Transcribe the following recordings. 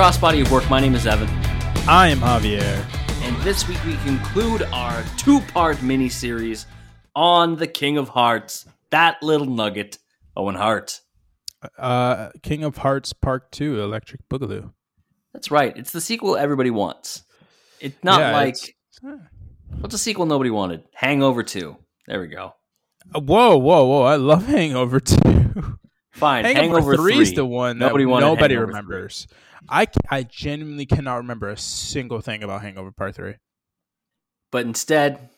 Crossbody of Work. My name is Evan, I am Javier. and this week we conclude our two-part mini-series on the King of Hearts. That little nugget, Owen Hart. Uh, King of Hearts Part Two, Electric Boogaloo. That's right. It's the sequel everybody wants. It's not Yeah, like it's- what's a sequel nobody wanted? Hangover Two. There we go. Uh, whoa, whoa, whoa! I love Hangover Two. Fine. Hangover, Hangover, Three Three is the one that Nobody nobody, Hangover remembers. I I genuinely cannot remember a single thing about Hangover Part Three. But instead,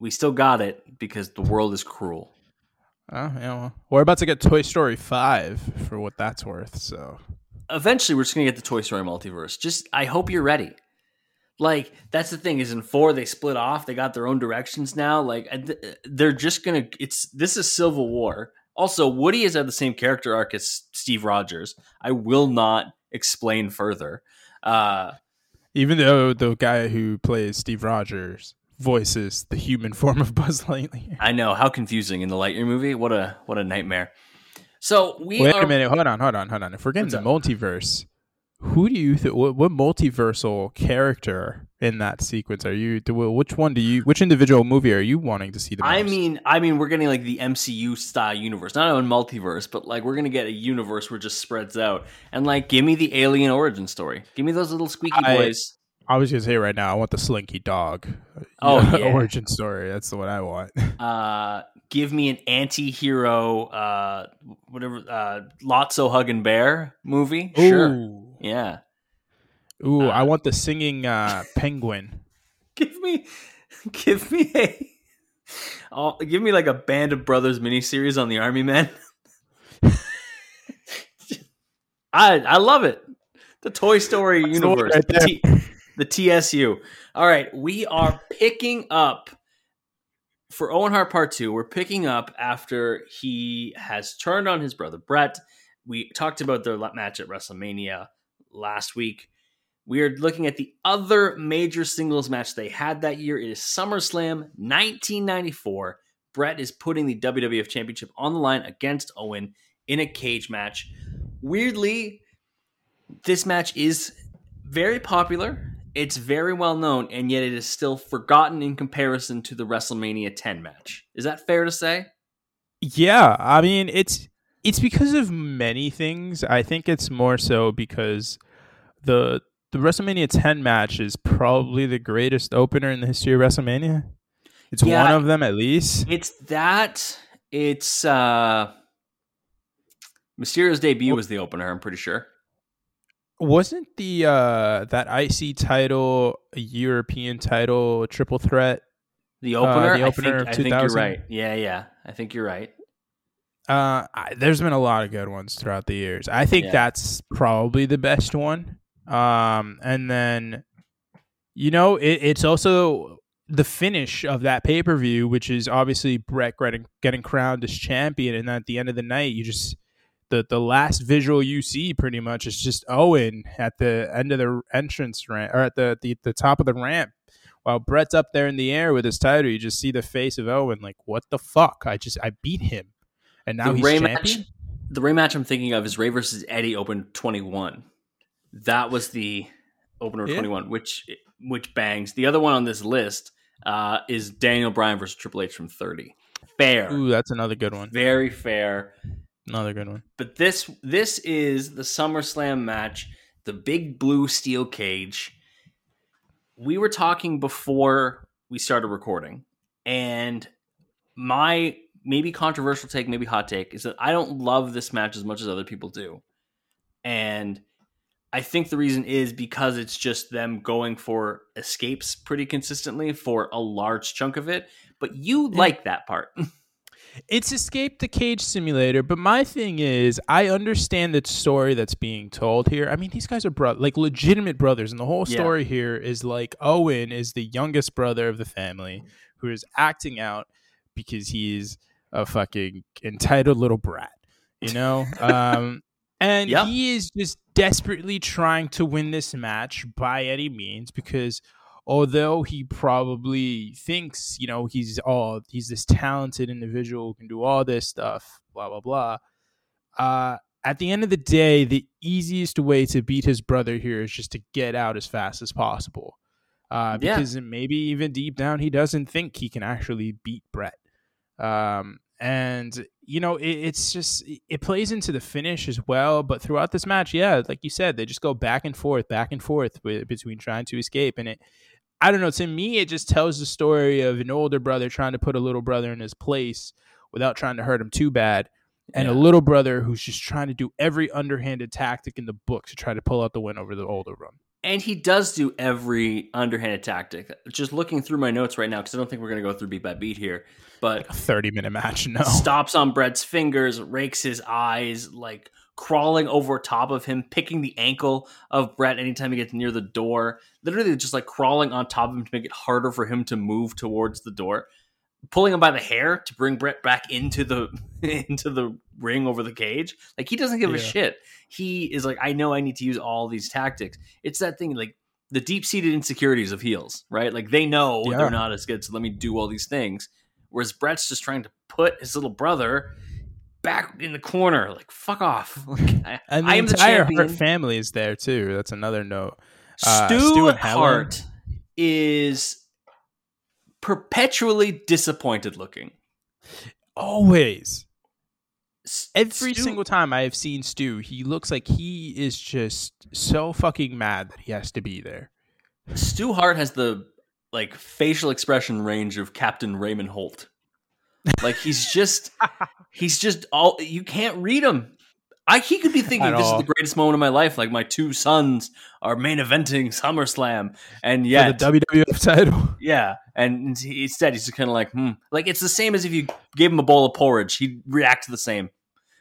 we still got it because the world is cruel. Oh, yeah, well, we're about to get Toy Story Five for what that's worth. So eventually we're just gonna get the Toy Story multiverse. Just I hope you're ready. Like that's the thing is in four they split off. They got their own directions now. Like they're just gonna. It's this is Civil War. Also, Woody has had the same character arc as Steve Rogers. I will not explain further. Uh, even though the guy who plays Steve Rogers voices the human form of Buzz Lightyear. I know how confusing in the Lightyear movie. What a what a nightmare. So we Wait are, a minute, hold on, hold on, hold on. If we're getting the multiverse, who do you think? What, what multiversal character in that sequence are you? Do, which one do you? Which individual movie are you wanting to see the most? I mean, I mean, we're getting like the MCU style universe, not a multiverse, but like we're gonna get a universe where it just spreads out. And like, give me the alien origin story. Give me those little squeaky I- boys. I was gonna say right now, I want the Slinky Dog. Oh, yeah. origin story. That's the one I want. Uh, give me an anti-hero, uh, whatever, uh, Lotso Huggin' Bear movie. Sure, Ooh, yeah. ooh, Uh, I want the singing uh, penguin. Give me, give me a, oh, give me like a Band of Brothers miniseries on the Army Men. I I love it. The Toy Story That's universe, right the. T- the TSU. All right, we are picking up for Owen Hart Part Two. We're picking up after he has turned on his brother Bret. We talked about their match at WrestleMania last week. We are looking at the other major singles match they had that year. It is SummerSlam 1994. Bret is putting the WWF Championship on the line against Owen in a cage match. Weirdly, this match is very popular. It's very well known, and yet it is still forgotten in comparison to the WrestleMania 10 match. Is that fair to say? Yeah, I mean it's it's because of many things. I think it's more so because the the WrestleMania 10 match is probably the greatest opener in the history of WrestleMania. It's Yeah. one of them at least. It's that. It's uh Mysterio's debut was the opener, I'm pretty sure. Wasn't the uh that IC title a European title a triple threat? The opener, Uh, the I opener think, of I think you're 2000? right. Yeah, yeah. I think you're right. Uh, I, there's been a lot of good ones throughout the years. I think Yeah. that's probably the best one. Um, and then, you know, it, it's also the finish of that pay per view, which is obviously Bret getting getting crowned as champion, and at the end of the night, you just the the last visual you see pretty much is just Owen at the end of the entrance ramp or at the the, the top of the ramp. While Bret's up there in the air with his title, you just see the face of Owen, like, "What the fuck? I just I beat him." and now the he's Ray champion. the rematch I'm thinking of is Rey versus Eddie Open 21. That was the opener Yeah. 21, which which bangs. The other one on this list uh, is Daniel Bryan versus Triple H from 30. Fair, Ooh, that's another good one. very fair. Another good one. But this this is the SummerSlam match, the big blue steel cage. We were talking before we started recording, and my maybe controversial take, maybe hot take, is that I don't love this match as much as other people do. and I think the reason is because it's just them going for escapes pretty consistently for a large chunk of it. But you like that part. It's escape the cage simulator, but my thing is, I understand the story that's being told here. I mean, these guys are bro- like legitimate brothers, and the whole Yeah. story here is like Owen is the youngest brother of the family who is acting out because he's a fucking entitled little brat, you know. um, and Yeah. he is just desperately trying to win this match by any means because although he probably thinks you know he's all he's this talented individual who can do all this stuff blah blah blah uh at the end of the day the easiest way to beat his brother here is just to get out as fast as possible uh Yeah. because maybe even deep down he doesn't think he can actually beat Bret um and you know it, it's just it plays into the finish as well but throughout this match yeah like you said they just go back and forth back and forth with, between trying to escape and it I don't know. To me, it just tells the story of an older brother trying to put a little brother in his place without trying to hurt him too bad, and a little brother who's just trying to do every underhanded tactic in the book to try to pull out the win over the older one. And he does do every underhanded tactic. Just looking through my notes right now, because I don't think we're going to go through beat by beat here, but A thirty-minute match, no. stops on Bret's fingers, rakes his eyes, like crawling over top of him, picking the ankle of Bret anytime he gets near the door. Literally just like crawling on top of him to make it harder for him to move towards the door. Pulling him by the hair to bring Bret back into the into the ring over the cage. Like he doesn't give a shit. He is like, I know I need to use all these tactics. It's that thing like the deep seated insecurities of heels, right? Like they know Yeah. they're not as good, so let me do all these things. Whereas Bret's just trying to put his little brother back in the corner. Like, fuck off. Like, I, And the I am entire champion. Hart family is there too. That's another note. Uh, Stu, Stu and Helen. Hart is perpetually disappointed looking. Always, every Stu- single time I have seen Stu, he looks like he is just so fucking mad that he has to be there. Stu Hart has the like facial expression range of Captain Raymond Holt. Like he's just he's just all you can't read him. I he could be thinking At this all. is the greatest moment of my life. Like my two sons are main eventing SummerSlam, and yet the WWF title. yeah, and he- instead he's just kind of like hmm. Like it's the same as if you gave him a bowl of porridge, he'd react the same.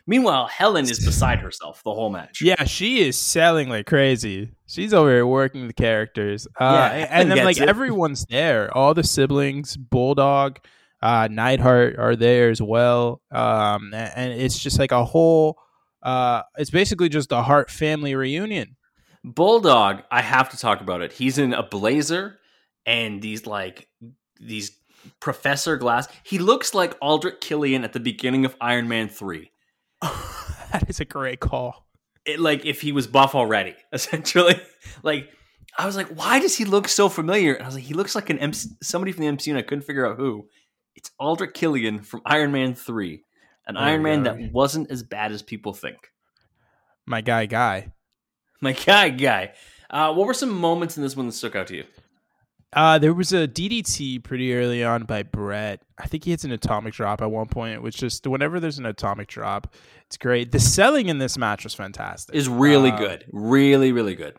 Meanwhile, Helen is beside herself the whole match. Yeah, she is selling like crazy. She's over here working the characters. Uh, Yeah, and Helen then like it. everyone's there. All the siblings, Bulldog, uh, Neidhart are there as well. Um, and it's just like a whole. Uh, it's basically just a Hart family reunion. Bulldog, I have to talk about it. He's in a blazer and these like these professor glass. He looks like Aldrich Killian at the beginning of Iron Man 3. that is a great call. It, like if he was buff already, essentially. like I was like, why does he look so familiar? And I was like, he looks like an MC- somebody from the MCU and I couldn't figure out who. It's Aldrich Killian from Iron Man 3. An There Iron Man go. that wasn't as bad as people think. My guy, guy. My guy, guy. Uh, what were some moments in this one that stuck out to you? Uh, there was a DDT pretty early on by Brett. I think he hits an atomic drop at one point, which just whenever there's an atomic drop, it's great. The selling in this match was fantastic. Is really Uh, good. Really, really good.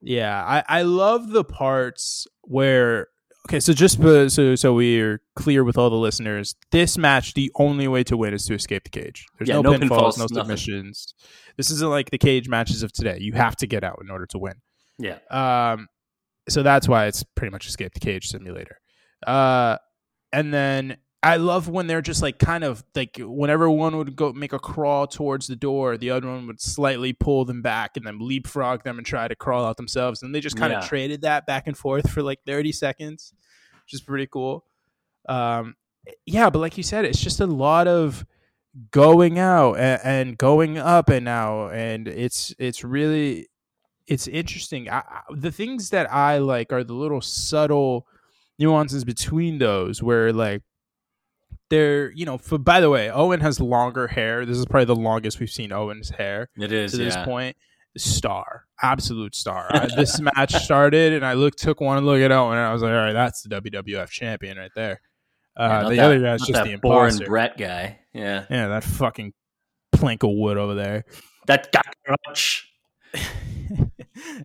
Yeah, I, I love the parts where okay, so just so so we're clear with all the listeners, this match the only way to win is to escape the cage. There's Yeah, no, no pinfalls, pinfalls, no nothing. submissions. This isn't like the cage matches of today. You have to get out in order to win. Yeah. Um, so that's why it's pretty much escape the cage simulator. Uh, and then I love when they're just like kind of like whenever one would go make a crawl towards the door, the other one would slightly pull them back and then leapfrog them and try to crawl out themselves. And they just kind Yeah. of traded that back and forth for like 30 seconds, which is pretty cool. Um, yeah, but like you said, it's just a lot of going out and, and going up and out, and it's it's really it's interesting. I, the things that I like are the little subtle nuances between those, where like they're you know. For by the way, Owen has longer hair. This is probably the longest we've seen Owen's hair It is. to this yeah. point. Star, absolute star. I, this match started, and I looked, took one look at Owen, and I was like, "All right, that's the WWF champion right there." Uh, Yeah, the that- other guy's just that the boring. Bret guy. Yeah. Yeah, that fucking plank of wood over there. That cockroach.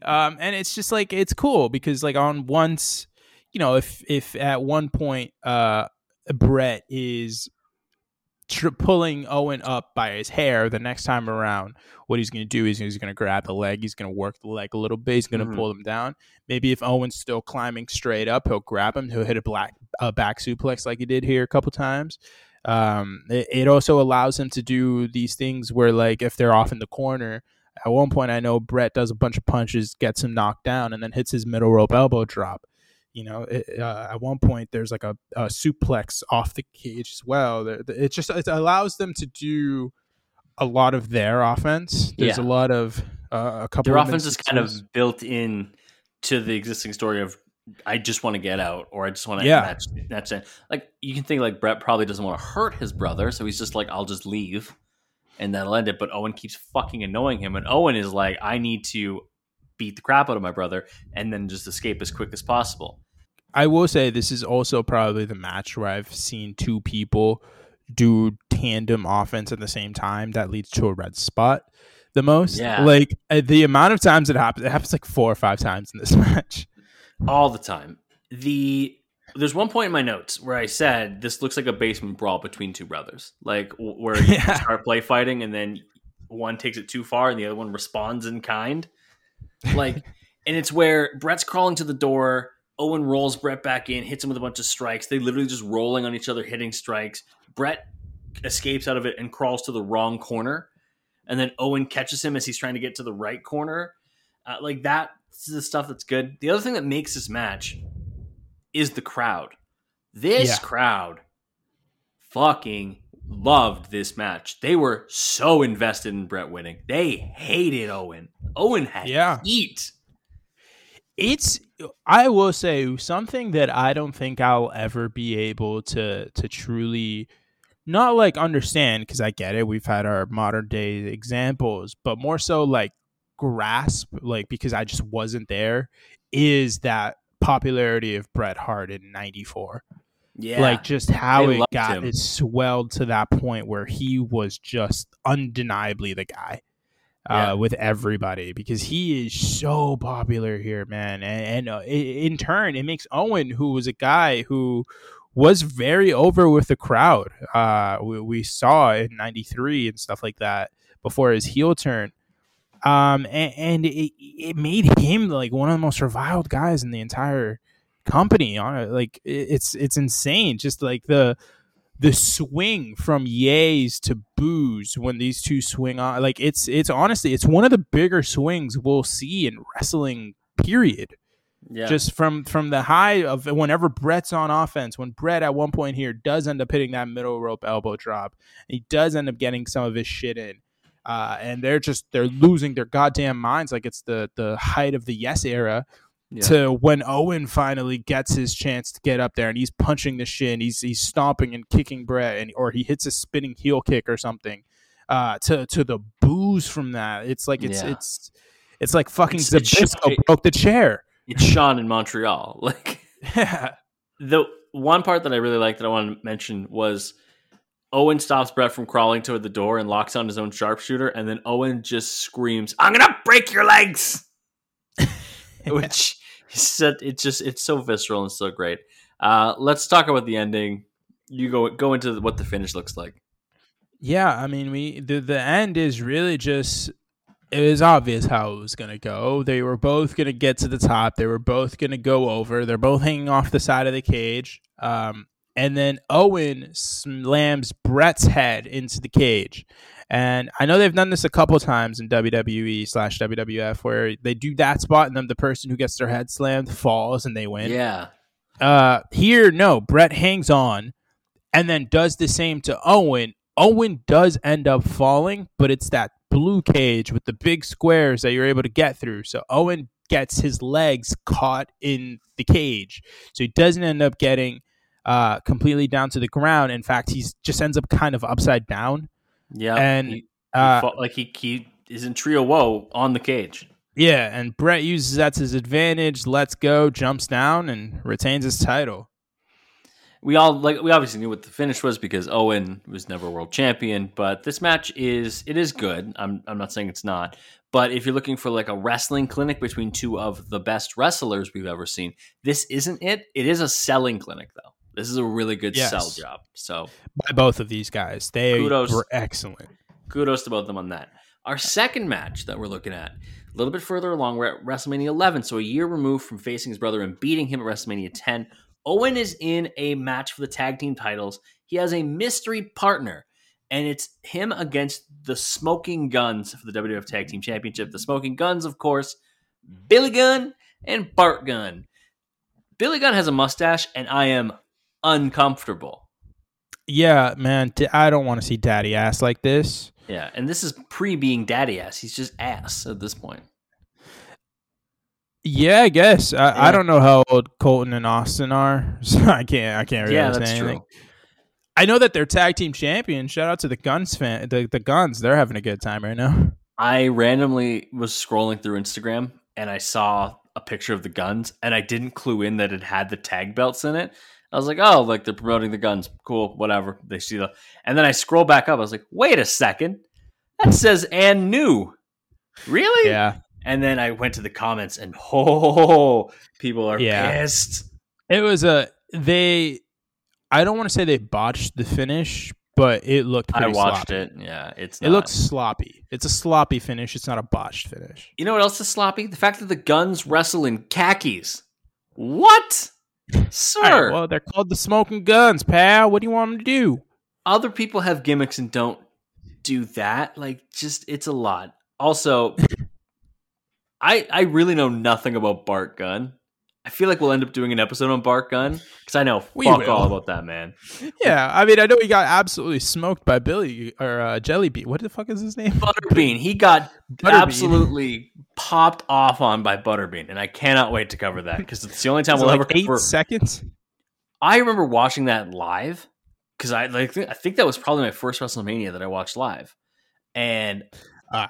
um, and it's just like it's cool because like on once, you know, if if at one point uh Bret is tr- pulling Owen up by his hair the next time around, what he's going to do is he's going to grab the leg. He's going to work the leg a little bit. He's going to Mhm. pull him down. Maybe if Owen's still climbing straight up, he'll grab him. He'll hit a black a back suplex like he did here a couple times. Um, it, it also allows him to do these things where, like, if they're off in the corner, at one point I know Bret does a bunch of punches, gets him knocked down, and then hits his middle rope elbow drop. You know, it, uh, at one point there's like a, a suplex off the cage as well. It just it allows them to do a lot of their offense. There's Yeah. a lot of uh, a couple. Their of offense is kind of built in to the existing story of I just want to get out or I just want to Yeah. that's, match it. Like you can think like Bret probably doesn't want to hurt his brother, so he's just like, I'll just leave and that'll end it. But Owen keeps fucking annoying him, and Owen is like, I need to beat the crap out of my brother and then just escape as quick as possible. I will say this is also probably the match where I've seen two people do tandem offense at the same time that leads to a red spot the most. Yeah. Like uh, the amount of times it happens, it happens like four or five times in this match. all the time. The there's one point in my notes where I said this looks like a basement brawl between two brothers, like where you Yeah. start play fighting and then one takes it too far and the other one responds in kind. Like, and it's where Bret's crawling to the door. Owen rolls Bret back in, hits him with a bunch of strikes. They literally just rolling on each other, hitting strikes. Bret escapes out of it and crawls to the wrong corner, and then Owen catches him as he's trying to get to the right corner. Uh, like that's the stuff that's good. The other thing that makes this match is the crowd. This Yeah. crowd fucking loved this match. They were so invested in Bret winning. They hated Owen. Owen had Yeah. heat. It's I will say something that I don't think I'll ever be able to to truly not like understand because I get it. We've had our modern day examples, but more so like grasp, like because I just wasn't there, is that popularity of Bret Hart in '94. Yeah. Like just how They it got him. it swelled to that point where he was just undeniably the guy uh, Yeah. with everybody because he is so popular here, man. And, and uh, in turn, it makes Owen, who was a guy who was very over with the crowd. Uh, we, we saw in '93 and stuff like that before his heel turn. Um, and, and it, it made him like one of the most reviled guys in the entire company. On it, like it- it's it's insane. Just like the the swing from yays to boos when these two swing on like it's it's honestly it's one of the bigger swings we'll see in wrestling period yeah. just from from the high of whenever Bret's on offense when Bret at one point here does end up hitting that middle rope elbow drop he does end up getting some of his shit in uh, and they're just they're losing their goddamn minds like it's the the height of the yes era Yeah. to when Owen finally gets his chance to get up there and he's punching the shin, he's he's stomping and kicking Bret, and or he hits a spinning heel kick or something. Uh, to to the booze from that, it's like it's Yeah. it's it's like fucking It's- it's Zabisco just- broke the chair. it's Shawn in Montreal. Like Yeah, the one part that I really liked that I want to mention was Owen stops Bret from crawling toward the door and locks on his own sharpshooter, and then Owen just screams, "I'm gonna break your legs," which said it's just it's so visceral and so great. Uh, let's talk about the ending. You go go into what the finish looks like. yeah. I mean, we the the end is really just it was obvious how it was gonna go. They were both gonna get to the top. They were both gonna go over. They're both hanging off the side of the cage. Um, and then Owen slams Bret's head into the cage. And I know they've done this a couple times in WWE slash WWF where they do that spot and then the person who gets their head slammed falls and they win. Yeah, Uh, here, no, Bret hangs on and then does the same to Owen. Owen does end up falling, but it's that blue cage with the big squares that you're able to get through. So Owen gets his legs caught in the cage. So he doesn't end up getting uh, completely down to the ground. In fact, he's just ends up kind of upside down. yeah, And, He- he Uh, fought- like he he is in tree of woe on the cage. yeah, and Bret uses that to his advantage, lets go, jumps down, and retains his title. we all like we obviously knew what the finish was because Owen was never world champion, but this match is it is good. I'm I'm not saying it's not, But if you're looking for like a wrestling clinic between two of the best wrestlers we've ever seen, this isn't it. It is a selling clinic though. This is a really good Yes. sell job. So By both of these guys, they Kudos. were excellent. kudos to both of them on that. Our second match that we're looking at, a little bit further along, we're at WrestleMania 11, so a year removed from facing his brother and beating him at WrestleMania 10. Owen is in a match for the tag team titles. He has a mystery partner, and it's him against the Smoking Guns for the WWF Tag Team Championship. The Smoking Guns, of course, Billy Gunn and Bart Gunn. Billy Gunn has a mustache, and I am uncomfortable. Yeah, man, I don't want to see daddy ass like this. Yeah, and this is pre being daddy ass. He's just ass at this point. Yeah, I guess. I, Yeah. I don't know how old Colten and Austin are, so I can't. I can't really yeah, say that's anything. true. I know that they're tag team champions. Shout out to the Guns fan, the, the Guns. They're having a good time right now. I randomly was scrolling through Instagram and I saw a picture of the guns and I didn't clue in that it had the tag belts in it. I was like, oh, like they're promoting the guns. Cool, whatever. They see the and then I scroll back up. I was like, wait a second. That says and new. Really? Yeah, And then I went to the comments and oh people are Yeah. pissed. it was a they. I don't want to say they botched the finish, but it looked. I watched sloppy. it. Yeah, it's It looks sloppy. It's a sloppy finish. It's not a botched finish. You know what else is sloppy? The fact that the guns wrestle in khakis. What? Sir. Right, well, they're called the Smoking Guns, pal. What do you want them to do? other people have gimmicks and don't do that. Like, just it's a lot. Also, I I really know nothing about Bart Gunn. I feel like we'll end up doing an episode on Bart Gunn because I know We fuck will. all about that man. Yeah, I mean, I know he got absolutely smoked by Billy or uh, Jellybean. What the fuck is his name? Butterbean, he got Butterbean. absolutely popped off on by Butterbean, and I cannot wait to cover that because it's the only time we'll like ever eight cover. seconds. I remember watching that live because I like I think that was probably my first WrestleMania that I watched live, and Uh,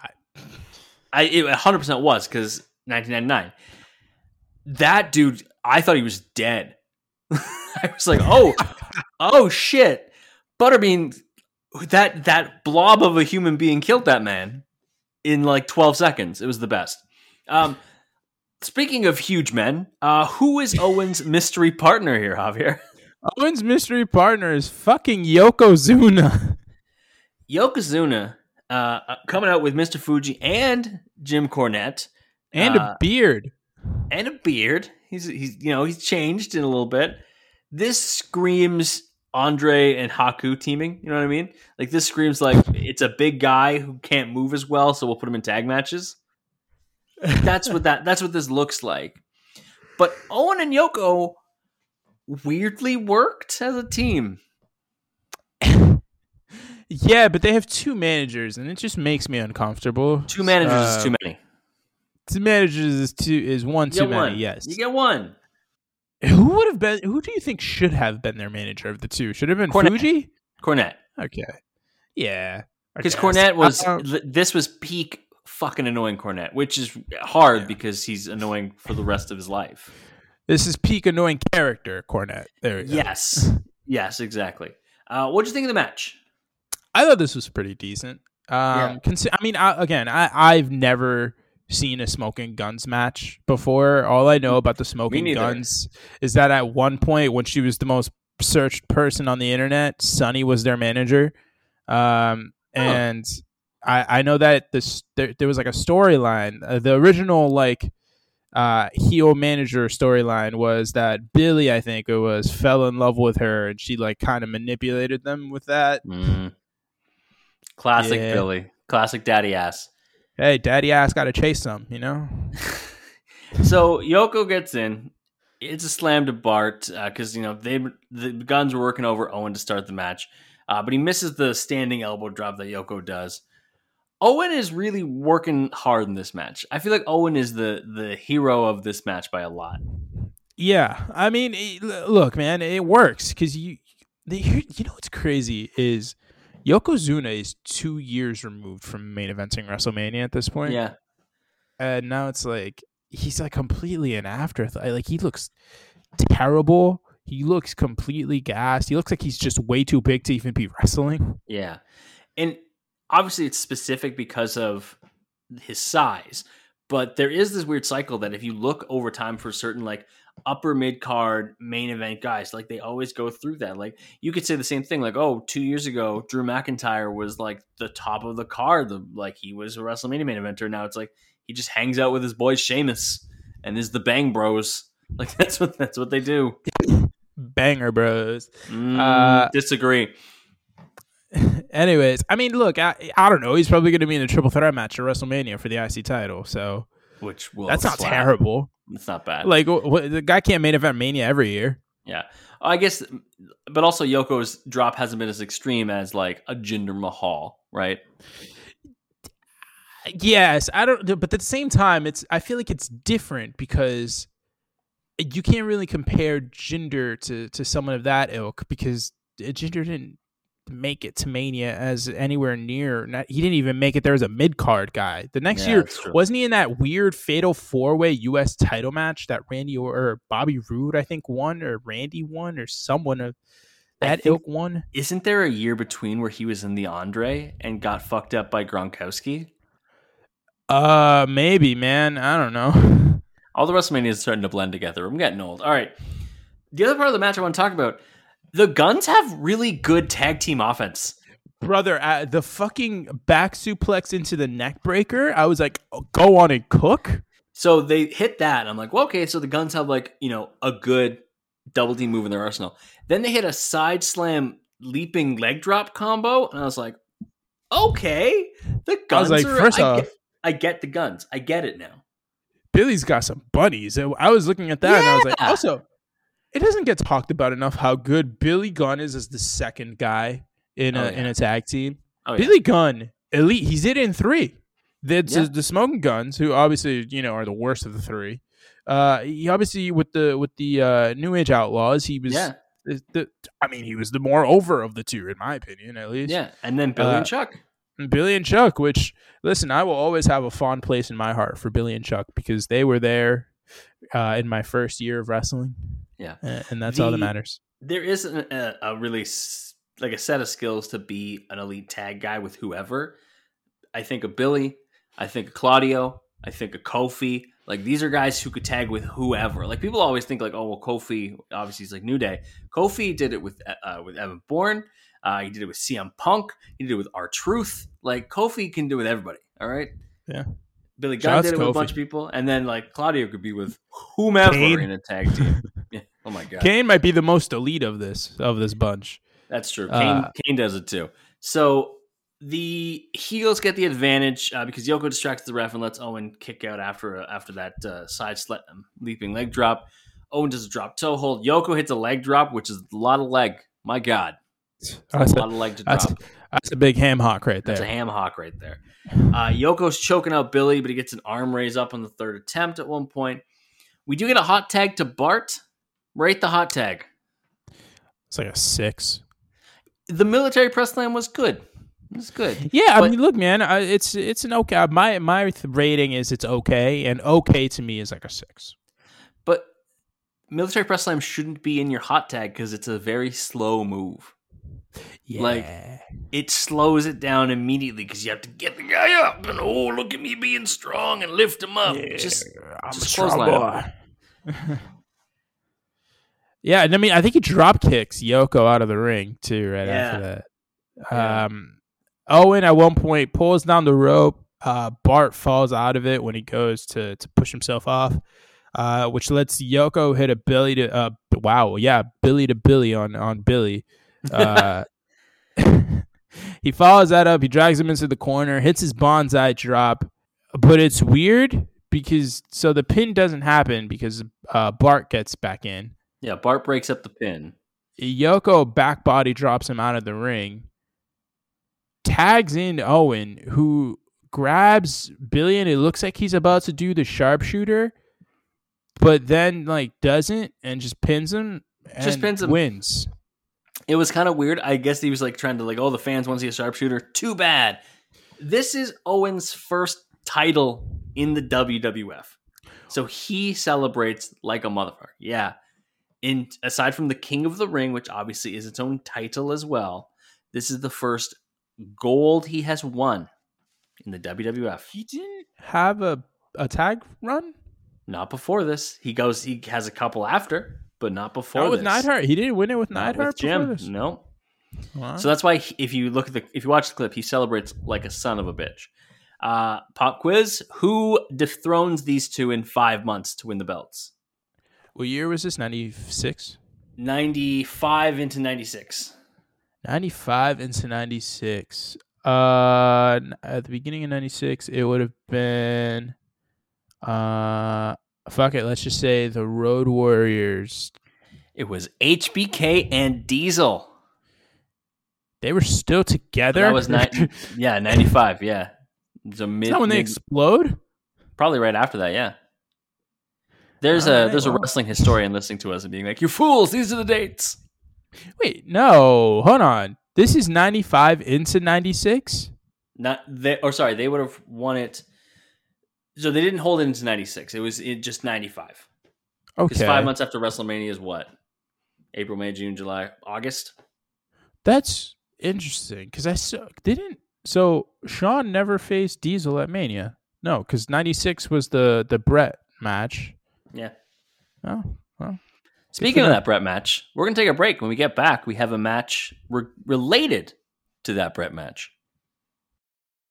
I it 100 percent was because 1999. That dude, I thought he was dead. I was like, oh, oh shit, Butterbean, that that blob of a human being killed that man in like 12 seconds. It was the best. Um, speaking of huge men, uh, who is Owen's mystery partner here, Javier? Owen's mystery partner is fucking Yokozuna. Yokozuna uh, uh, coming out with Mr. Fuji and Jim Cornette. and Uh, a beard. And a beard. He's he's you know he's changed in a little bit. This screams Andre and Haku teaming. You know what I mean? Like this screams like it's a big guy who can't move as well, so we'll put him in tag matches. That's what that that's what this looks like. But Owen and Yoko weirdly worked as a team. Yeah, but they have two managers, and it just makes me uncomfortable. Two managers Uh, is too many. Two managers is two is one too many. one. Yes. you get one. who would have been? Who do you think should have been their manager of the two? Should have been Cornette. Fuji. Cornette. Okay. Yeah. Because. Cornette was th- this was peak fucking annoying Cornette, which is hard Yeah. because he's annoying for the rest of his life. this is peak annoying character Cornette. There we go. Yes, yes, exactly. Uh, what do you think of the match? I thought this was pretty decent. Um, Yeah. I mean, I, again, I I've never seen a smoking guns match before. All I know about the smoking guns is that at one point when she was the most searched person on the internet, Sunny was their manager. Um, Oh. and I I know that this there, there was like a storyline. Uh, the original like uh heel manager storyline was that Billy, I think it was, fell in love with her and she like kind of manipulated them with that. Mm. Classic Yeah. Billy, classic daddy ass. Hey, daddy ass got to chase some, you know? So Yoko gets in. It's a slam to Bart because you know they the guns were working over Owen to start the match, uh, but he misses the standing elbow drop that Yoko does. Owen is really working hard in this match. I feel like Owen is the the hero of this match by a lot. Yeah, I mean, it- look, man, it works because you, the, you know what's crazy is Yokozuna is two years removed from main eventing WrestleMania at this point. Yeah, and now it's like he's like completely an afterthought. Like he looks terrible. He looks completely gassed. He looks like he's just way too big to even be wrestling. yeah, and obviously it's specific because of his size. But there is this weird cycle that if you look over time for certain like upper mid card main event guys, like they always go through that. Like you could say the same thing, like, oh, two years ago, Drew McIntyre was like the top of the card, the like he was a WrestleMania main eventer. Now it's like he just hangs out with his boys Sheamus and is the Bang Bros. Like that's what that's what they do. Banger Bros. Mm, Uh, disagree. Anyways, I mean, look, I, I don't know. He's probably going to be in a triple threat match at WrestleMania for the IC title, so Which will that's not slap. terrible. It's not bad. Like, the guy can't main event Mania every year. Yeah. I guess, but also Yoko's drop hasn't been as extreme as like a Jinder Mahal, right? Yes, I don't. But at the same time, it's I feel like it's different because you can't really compare Jinder to to someone of that ilk because Jinder didn't make it to Mania as anywhere near. Not, he didn't even make it there as a mid card guy. The next Yeah, year wasn't he in that weird fatal four way U.S. title match that Randy or, or Bobby Roode I think won or Randy won or someone of that think- ilk won. Isn't there a year between where he was in the Andre and got fucked up by Gronkowski? Uh, maybe man. I don't know. All the WrestleMania is starting to blend together. I'm getting old. All right. The other part of the match I want to talk about the Guns have really good tag team offense. brother uh, the fucking back suplex into the neck breaker i was like oh, go on and cook So they hit that. And I'm like, well, okay, so the Guns have like, you know, a good double team move in their arsenal. Then they hit a side slam leaping leg drop combo. And I was like, okay. The Guns like, are, first I off- get, I get the Guns. I get it now. billy's got some bunnies i was looking at that and i was like also it doesn't get talked about enough how good billy gunn is as the second guy in a Oh, in a tag team Oh, yeah. billy gunn elite he's it in three the, Yeah. the smoking guns who obviously you know are the worst of the three uh he obviously with the with the uh new age outlaws he was Yeah. the, the i mean he was the more over of the two in my opinion at least Yeah. And then Billy Uh, and Chuck. Billy and Chuck, which listen, I will always have a fond place in my heart for Billy and Chuck because they were there uh, in my first year of wrestling, Yeah. uh, and that's all that matters. There is a, a, a really like a set of skills to be an elite tag guy with whoever. I think of Billy. I think of Claudio. I think of Kofi. Like these are guys who could tag with whoever. Like people always think like, oh well, Kofi obviously he's like New Day. Kofi did it with uh, with Evan Bourne. Uh, he did it with CM Punk. He did it with R Truth. Like Kofi can do it with everybody. All right. Yeah. Billy Gunn Shouts did it with a bunch of people, and then like Claudio could be with whomever Kane. in a tag team. yeah. Oh my god. Kane might be the most elite of this of this bunch. That's true. Uh, Kane, Kane does it too. So the heels get the advantage uh, because Yoko distracts the ref and lets Owen kick out after after that uh, side sle- um, leaping leg drop. Owen does a drop toe hold. Yoko hits a leg drop, which is a lot of leg. My God, a lot of leg to drop. That's a big ham hock right there. That's a ham hock right there. Uh, Yoko's choking out Billy, but he gets an arm raise up on the third attempt at one point. We do get a hot tag to Bart. Rate the hot tag. It's like a six. The military press slam was good. It was good. Yeah, I mean, look, man, I, it's it's an okay. My my rating is it's okay, and okay to me is like a six. But military press slam shouldn't be in your hot tag because it's a very slow move. Yeah. Like, It slows it down immediately because you have to get the guy up and oh look at me being strong and lift him up. Just I'm just a strong boy. yeah, and I mean, I think he drop kicks Yoko out of the ring too. Right after that, Yeah. um, Owen at one point pulls down the rope. Uh, Bart falls out of it when he goes to to push himself off, uh, which lets Yoko hit a Billy to uh, wow, yeah, Billy to Billy on on Billy. Uh, he follows that up. He drags him into the corner, hits his banzai drop, but it's weird because so the pin doesn't happen because uh, Bart gets back in. yeah. Bart breaks up the pin. Yoko back body drops him out of the ring, tags in Owen, who grabs Billy, and it looks like he's about to do the sharpshooter, but then like doesn't and just pins him. Just pins him. Wins. It was kind of weird. I guess he was like trying to like, oh, the fans want to see a sharpshooter. Too bad. This is Owen's first title in the WWF, so he celebrates like a motherfucker. Yeah. In aside from the King of the Ring, which obviously is its own title as well, this is the first gold he has won in the WWF. He didn't have a a tag run. Not before this. He goes. He has a couple after, but not before. Not with this. Neidhart. He didn't win it with Not Neidhart with before Jim. No. Wow. So that's why he- if you look at the if you watch the clip, he celebrates like a son of a bitch. Uh, pop quiz: Who dethrones these two in five months to win the belts? what year was this? 96? Ninety five into ninety six. 95 into 96. Uh, at the beginning of 96, it would have been, uh, fuck it. Let's just say the Road Warriors. It was HBK and Diesel. They were still together. That was nine. yeah, ninety five. Yeah, it's a mid. Is that when they mid- explode? probably right after that. Yeah. There's oh, a Alright, there's a wrestling historian listening to us and being like, "You fools! These are the dates." Wait, no, hold on. This is 95 into 96? Not they or sorry, they would have won it. So they didn't hold it into ninety six. It was in just ninety five. Because Okay. five months after WrestleMania is what? April, May, June, July, August. That's interesting because I saw, didn't. So Shawn never faced Diesel at Mania. No, because 96 was the, the Bret match. Yeah. Oh, well. Speaking of that Bret match, we're gonna take a break. When we get back, we have a match re- related to that Bret match.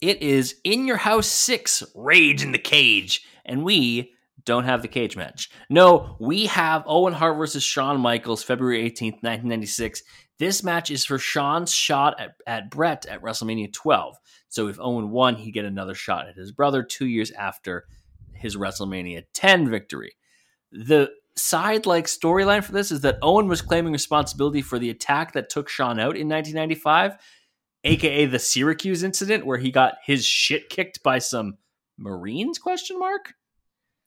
it is In Your House 6 Rage in the Cage, and we don't have the cage match. No, we have Owen Hart versus Shawn Michaels, February 18th, 1996. This match is for Shawn's shot at, at Bret at WrestleMania 12. So if Owen won, he'd get another shot at his brother two years after his WrestleMania 10 victory. The side like storyline for this is that Owen was claiming responsibility for the attack that took Shawn out in 1995 aka the Syracuse incident where he got his shit kicked by some Marines question mark?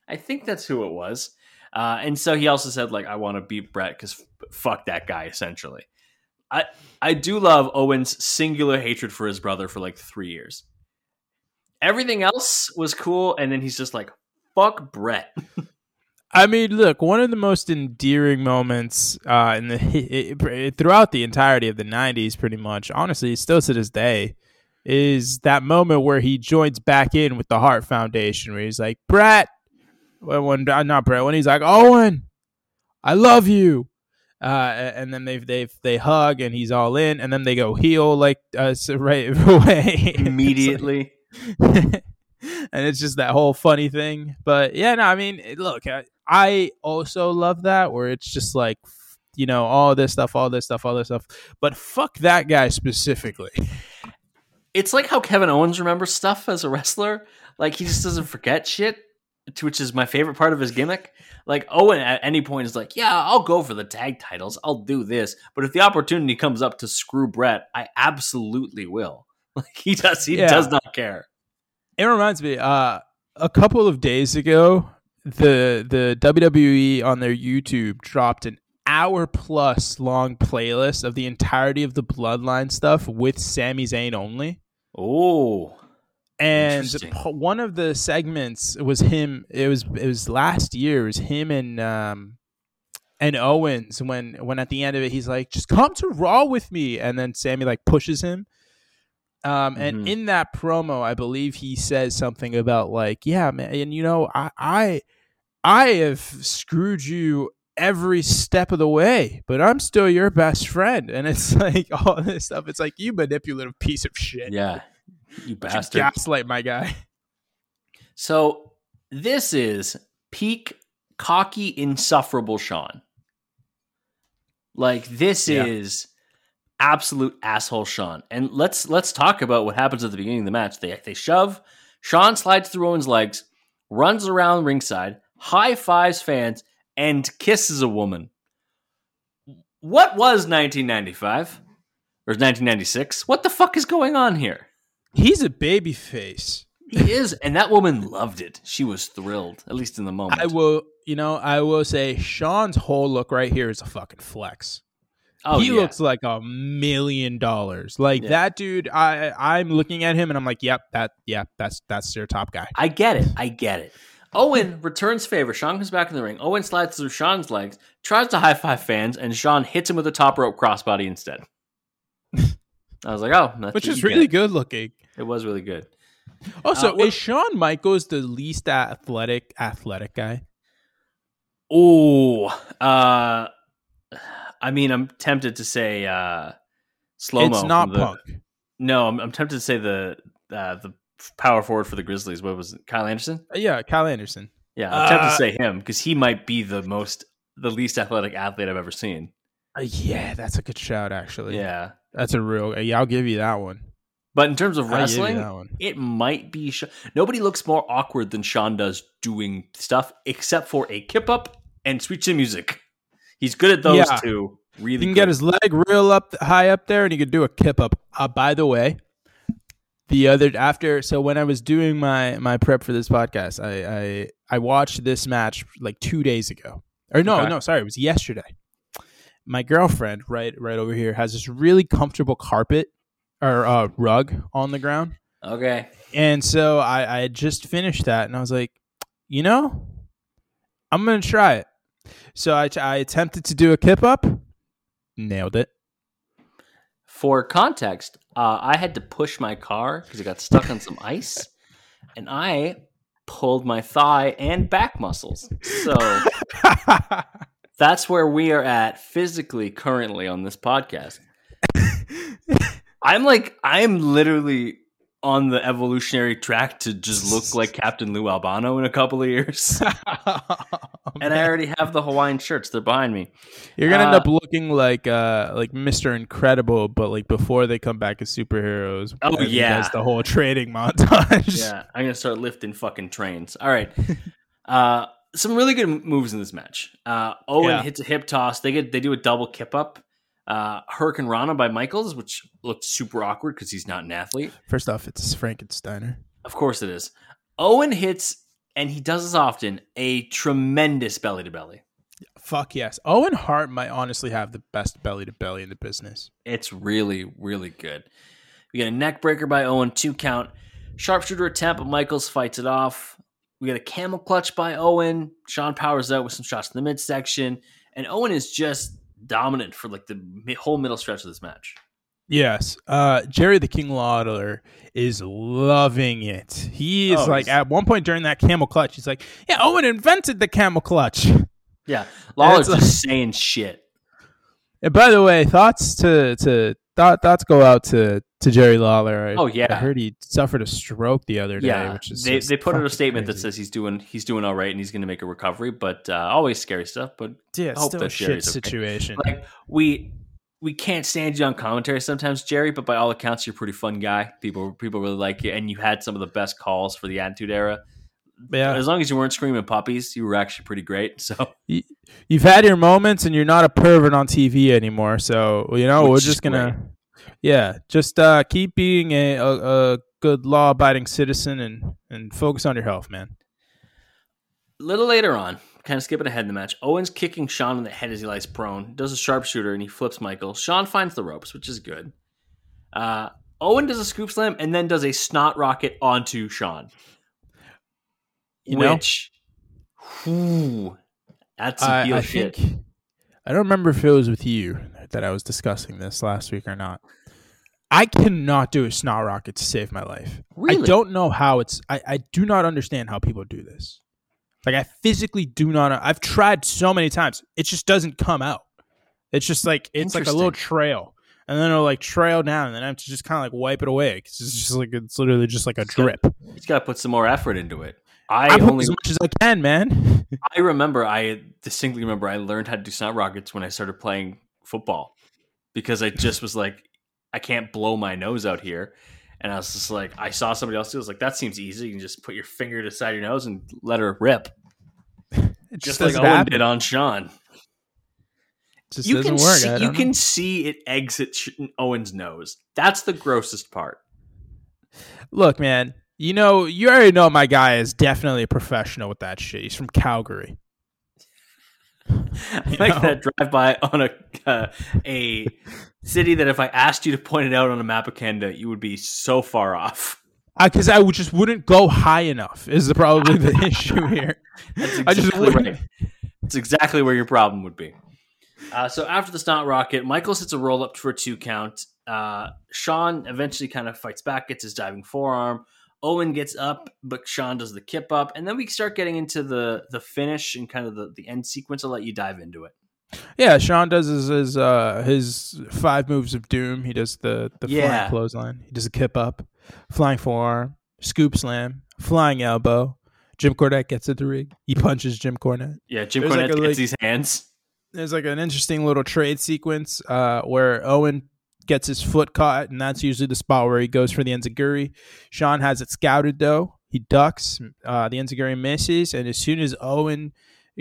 I think that's who it was. Uh, and so he also said like I want to beat Bret because f- fuck that guy essentially. I I do love Owen's singular hatred for his brother for like three years. Everything else was cool and then he's just like fuck Bret I mean, look, one of the most endearing moments uh, in the it, it- throughout the entirety of the '90s, pretty much, honestly, still to this day, is that moment where he joins back in with the Hart Foundation, where he's like, "Bret," when, when uh, not Bret, when he's like, "Owen, I love you," uh, and then they they they hug, and he's all in, and then they go heel like uh, right away. It's like- immediately and it's just that whole funny thing. But yeah, no, I mean, look, I, I also love that where it's just like, you know, all this stuff, all this stuff, all this stuff. But fuck that guy specifically. it's like how Kevin Owens remembers stuff as a wrestler. Like he just doesn't forget shit, which is my favorite part of his gimmick. Like Owen at any point is like, "Yeah, I'll go for the tag titles. I'll do this." But if the opportunity comes up to screw Bret, I absolutely will. Like he does, he Yeah. does not care. It reminds me, uh, a couple of days ago, the the WWE on their YouTube dropped an hour plus long playlist of the entirety of the Bloodline stuff with Sami Zayn only. Oh, and one of the segments was him it was it was last year it was him and um and Owens when when at the end of it he's like just come to Raw with me. And then Sami like pushes him um and Mhm. in that promo I believe he says something about like yeah man and you know I I I have screwed you every step of the way but I'm still your best friend and it's like all this stuff it's like you manipulative piece of shit yeah. You bastard. gaslight my guy. So this is peak cocky, insufferable Shawn. Like this Yeah. is absolute asshole Shawn. And let's let's talk about what happens at the beginning of the match. They they shove. Shawn slides through Owen's legs, runs around ringside, high fives fans, and kisses a woman. What was 1995 or 1996? What the fuck is going on here? He's a baby face. He is, and that woman loved it. She was thrilled, at least in the moment. I will, you know, I will say Shawn's whole look right here is a fucking flex. Oh, he yeah. looks like a million dollars. Like Yeah. that dude. I I'm looking at him and I'm like, yep, that, yeah, that's that's their top guy. I get it. I get it. Owen returns favor. Shawn comes back in the ring. Owen slides through Shawn's legs, tries to high five fans, and Sean hits him with a top rope crossbody instead. I was like, oh, that's Which is really good looking. It was really good. Also, Uh, is Shawn Michaels the least athletic athletic guy? Oh, uh, I mean, I'm tempted to say uh, slow mo. It's not Punk. No, I'm, I'm tempted to say the uh, the power forward for the Grizzlies. What was it? Kyle Anderson? Uh, Yeah, Kyle Anderson. Yeah, I'm tempted Uh, to say him because he might be the most, the least athletic athlete I've ever seen. Uh, yeah, that's a good shout. Actually, Yeah, that's a real. uh, Yeah, I'll give you that one. but in terms of I'll give you wrestling, it might be. Sh- Nobody looks more awkward than Shawn does doing stuff, except for a kip up and sweet chin music. He's good at those Yeah. two. Really, He can good. get his leg real up high up there, and he could do a kip up. Uh, by the way, the other after, so when I was doing my my prep for this podcast, I I, I watched this match like two days ago, or no, Okay. no, sorry, it was yesterday. My girlfriend, right, right over here, has this really comfortable carpet or uh, rug on the ground, okay. and so I I had just finished that, and I was like, you know, I'm gonna try it. So I I attempted to do a kip up, nailed it. For context, uh, I had to push my car because it got stuck on some ice, and I pulled my thigh and back muscles. So that's where we are at physically currently on this podcast. I'm like, I'm literally on the evolutionary track to just look like Captain Lou Albano in a couple of years. and I already have the Hawaiian shirts. They're behind me. You're gonna end Uh, up looking like uh like Mr. Incredible, but like before they come back as superheroes. Oh, yeah. does the whole trading montage. Yeah, I'm gonna start lifting fucking trains. All right. Uh, some really good moves in this match. Uh, Owen Yeah. hits a hip toss. They get they do a double kip up. Uh, Hurricanrana by Michaels, which looked super awkward because he's not an athlete. First off, it's Frankensteiner. Of course it is. Owen hits, and he does this often, a tremendous belly to belly. Fuck yes. Owen Hart might honestly have the best belly to belly in the business. It's really, really good. We get a neck breaker by Owen, two count. Sharpshooter attempt, but Michaels fights it off. We get a camel clutch by Owen. Sean powers out with some shots in the midsection. And Owen is just dominant for like the whole middle stretch of this match. Yes. Uh Jerry the King Lawler is loving it. He is Oh, like at one point during that camel clutch, he's like, Yeah, Owen invented the camel clutch. Yeah. Lawler's just saying shit. And by the way, thoughts to to thought, thoughts go out to to Jerry Lawler. I, Oh, yeah. I heard he suffered a stroke the other day. Yeah. which is They, they put out a statement that says he's doing he's doing all right and he's going to make a recovery, but uh, always scary stuff. But yeah, it's hope still that shit Jerry's okay. situation. like we we can't stand you on commentary sometimes, Jerry, but by all accounts, you're a pretty fun guy. People people really like you, and you had some of the best calls for the Attitude Era. yeah, As long as you weren't screaming puppies, you were actually pretty great. So you've had your moments, and you're not a pervert on TV anymore. So you know Which we're just gonna, yeah, just uh, keep being a, a, a good law abiding citizen and and focus on your health, man. a little later on, kind of skipping ahead in the match, Owens kicking Shawn in the head as he lies prone, does a sharpshooter, and he flips Michael. Shawn finds the ropes, which is good. Uh, Owen does a scoop slam and then does a snot rocket onto Shawn. You know? which, whew, that's some I, I shit. think I don't remember if it was with you that I was discussing this last week or not. I cannot do a snot rocket to save my life. Really? I don't know how it's. I, I do not understand how people do this. Like I physically do not. I've tried so many times. It just doesn't come out. It's just like it's like a little trail, and then it'll like trail down, and then I have to just kind of like wipe it away. 'cause It's just like it's literally just like a drip. He's got to put some more effort into it. I, I put only as much as I can, man. I remember I distinctly remember I learned how to do snot rockets when I started playing football because I just was like I can't blow my nose out here. And I was just like, I saw somebody else do. it. I was like, that seems easy. You can just put your finger to the side of your nose and let her rip, It just like Owen happen. did on Shawn. It just you doesn't can work. see, you don't can see it exit Owen's nose. That's the grossest part. look, man. You know, you already know my guy is definitely a professional with that shit. He's from Calgary. I like know? that drive by on a uh, a city that if I asked you to point it out on a map of Canada, you would be so far off. Because I, would just wouldn't go high enough. Is the probably the issue here? That's I just exactly right. That's exactly where your problem would be. Uh, so after the snot rocket, Michael hits a roll up for a two count. Uh, Shawn eventually kind of fights back, gets his diving forearm. Owen gets up, but Shawn does the kip up, and then we start getting into the the finish and kind of the, the end sequence. I'll let you dive into it. Yeah, Shawn does his his, uh, his five moves of doom. He does the the Yeah. flying clothesline. He does a kip up, flying forearm, scoop slam, flying elbow. Jim Cornette gets at the rig. He punches Jim Cornette. Yeah, Jim There's Cornette like a, gets like- these hands. There's like an interesting little trade sequence uh, where Owen gets his foot caught, and that's usually the spot where he goes for the enziguri. Shawn has it scouted though. He ducks. Uh, the enziguri misses, and as soon as Owen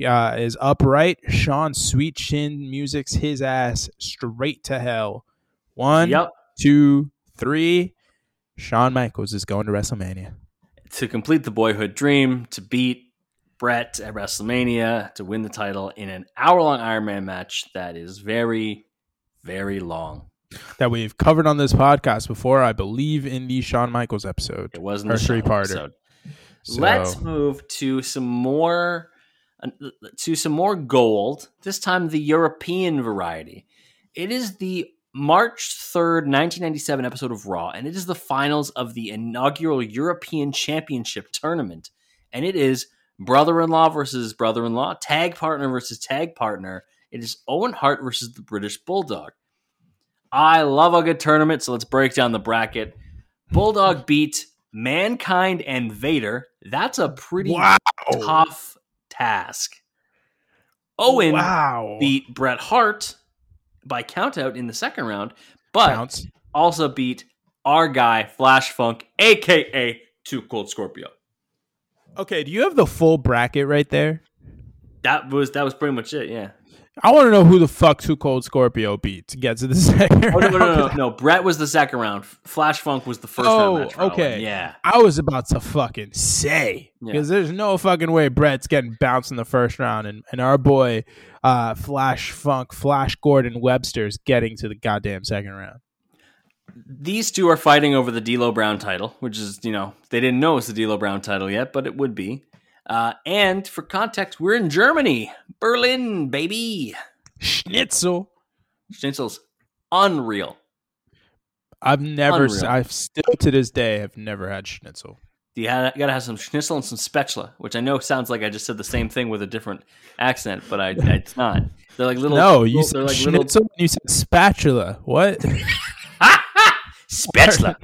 uh, is upright, Shawn sweet chin musics his ass straight to hell. One, Yep. two, three. Shawn Michaels is going to WrestleMania. to complete the boyhood dream to beat Bret at WrestleMania to win the title in an hour long Iron Man match that is very, very long. That we've covered on this podcast before, I believe, in the Shawn Michaels episode. It wasn't a three episode. So- Let's move to some more to some more gold. This time the European variety. It is the March 3rd, 1997 episode of Raw, and it is the finals of the inaugural European Championship tournament. And it is brother in law versus brother in law, tag partner versus tag partner. It is Owen Hart versus the British Bulldog. I love a good tournament, so let's break down the bracket. Bulldog beat Mankind and Vader. That's a pretty Wow. tough task. Owen wow. beat Bret Hart by countout in the second round, but Counts. also beat our guy Flash Funk, aka Two Cold Scorpio. Okay, do you have the full bracket right there? That was that was pretty much it. Yeah. I want to know who the fuck Too Cold Scorpio beat to get to the second Oh no no no round. no! Bret was the second round. Flash Funk was the first Oh, round match. okay. Yeah. I was about to fucking say because there's no fucking way Bret's getting bounced in the first round, and, and our boy uh, Flash Funk Flash Gordon Webster's getting to the goddamn second round. These two are fighting over the D'Lo Brown title, which is you know they didn't know it was the D'Lo Brown title yet, but it would be. Uh, and for context, we're in Germany, Berlin, baby. Schnitzel. Schnitzel's unreal. I've never, Unreal. I've still to this day have never had schnitzel. You, gotta have some schnitzel and some spatula, which I know sounds like I just said the same thing with a different accent, but I, it's not. They're like little. no, you little- said like schnitzel. and You said spatula. What? little spatula.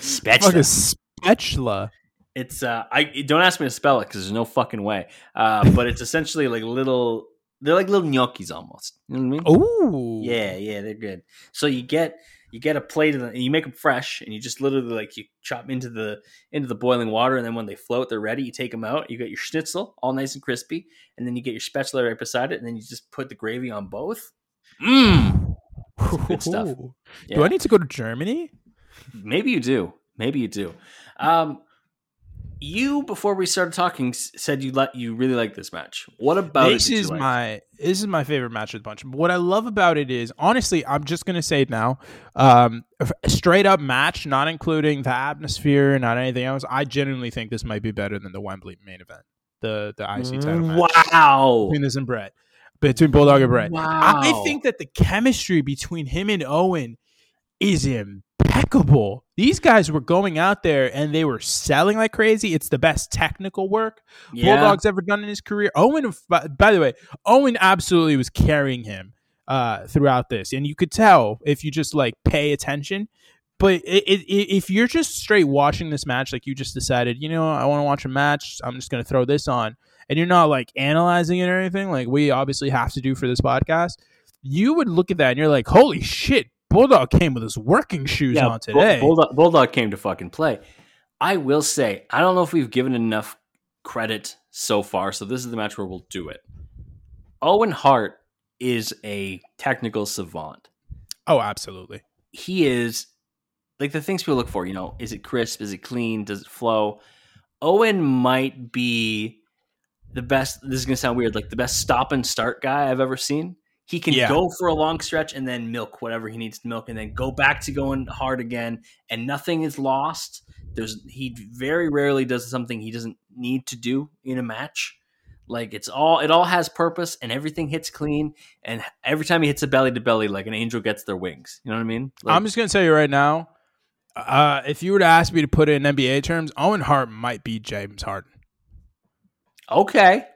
Spatula. is spatula. It's uh, I don't ask me to spell it because there's no fucking way. Uh, but it's essentially like little. They're like little gnocchis almost. You know what I mean? Ooh. Yeah, yeah, they're good. So you get you get a plate of them, and you make them fresh, and you just literally like you chop into the into the boiling water, and then when they float, they're ready. You take them out. You get your schnitzel, all nice and crispy, and then you get your spatula right beside it, and then you just put the gravy on both. Mmm. good stuff. Yeah. Do I need to go to Germany? Maybe you do. Maybe you do. Um, you before we started talking said you let you really like this match. What about this it? is like? my this is my favorite match of the bunch. What I love about it is honestly, I'm just gonna say it now. Um, straight up match, not including the atmosphere, not anything else. I genuinely think this might be better than the Wembley main event, the the IC title match Wow. between this and Bret, between Bulldog and Bret. Wow. I think that the chemistry between him and Owen is impeccable. These guys were going out there and they were selling like crazy. It's the best technical work Yeah. Bulldog's ever done in his career. Owen, by, the way, Owen absolutely was carrying him uh, throughout this, and you could tell if you just like pay attention. But it, it, if you're just straight watching this match, like you just decided, you know, I want to watch a match, I'm just going to throw this on, and you're not like analyzing it or anything, like we obviously have to do for this podcast, you would look at that and you're like, holy shit, Bulldog came with his working shoes Yeah, on today. Bull- Bulldog, Bulldog came to fucking play. I will say, I don't know if we've given enough credit so far, so this is the match where we'll do it. Owen Hart is a technical savant. oh, absolutely. He is like the things people look for, you know, is it crisp? Is it clean? Does it flow? Owen might be the best. This is going to sound weird, like the best stop and start guy I've ever seen. He can Yeah. go for a long stretch and then milk whatever he needs to milk, and then go back to going hard again, and nothing is lost. There's he very rarely does something he doesn't need to do in a match. Like it's all it all has purpose, and everything hits clean. And every time he hits a belly to belly, like an angel gets their wings. You know what I mean? Like, I'm just gonna tell you right now. Uh, if you were to ask me to put it in NBA terms, Owen Hart might be James Harden. okay.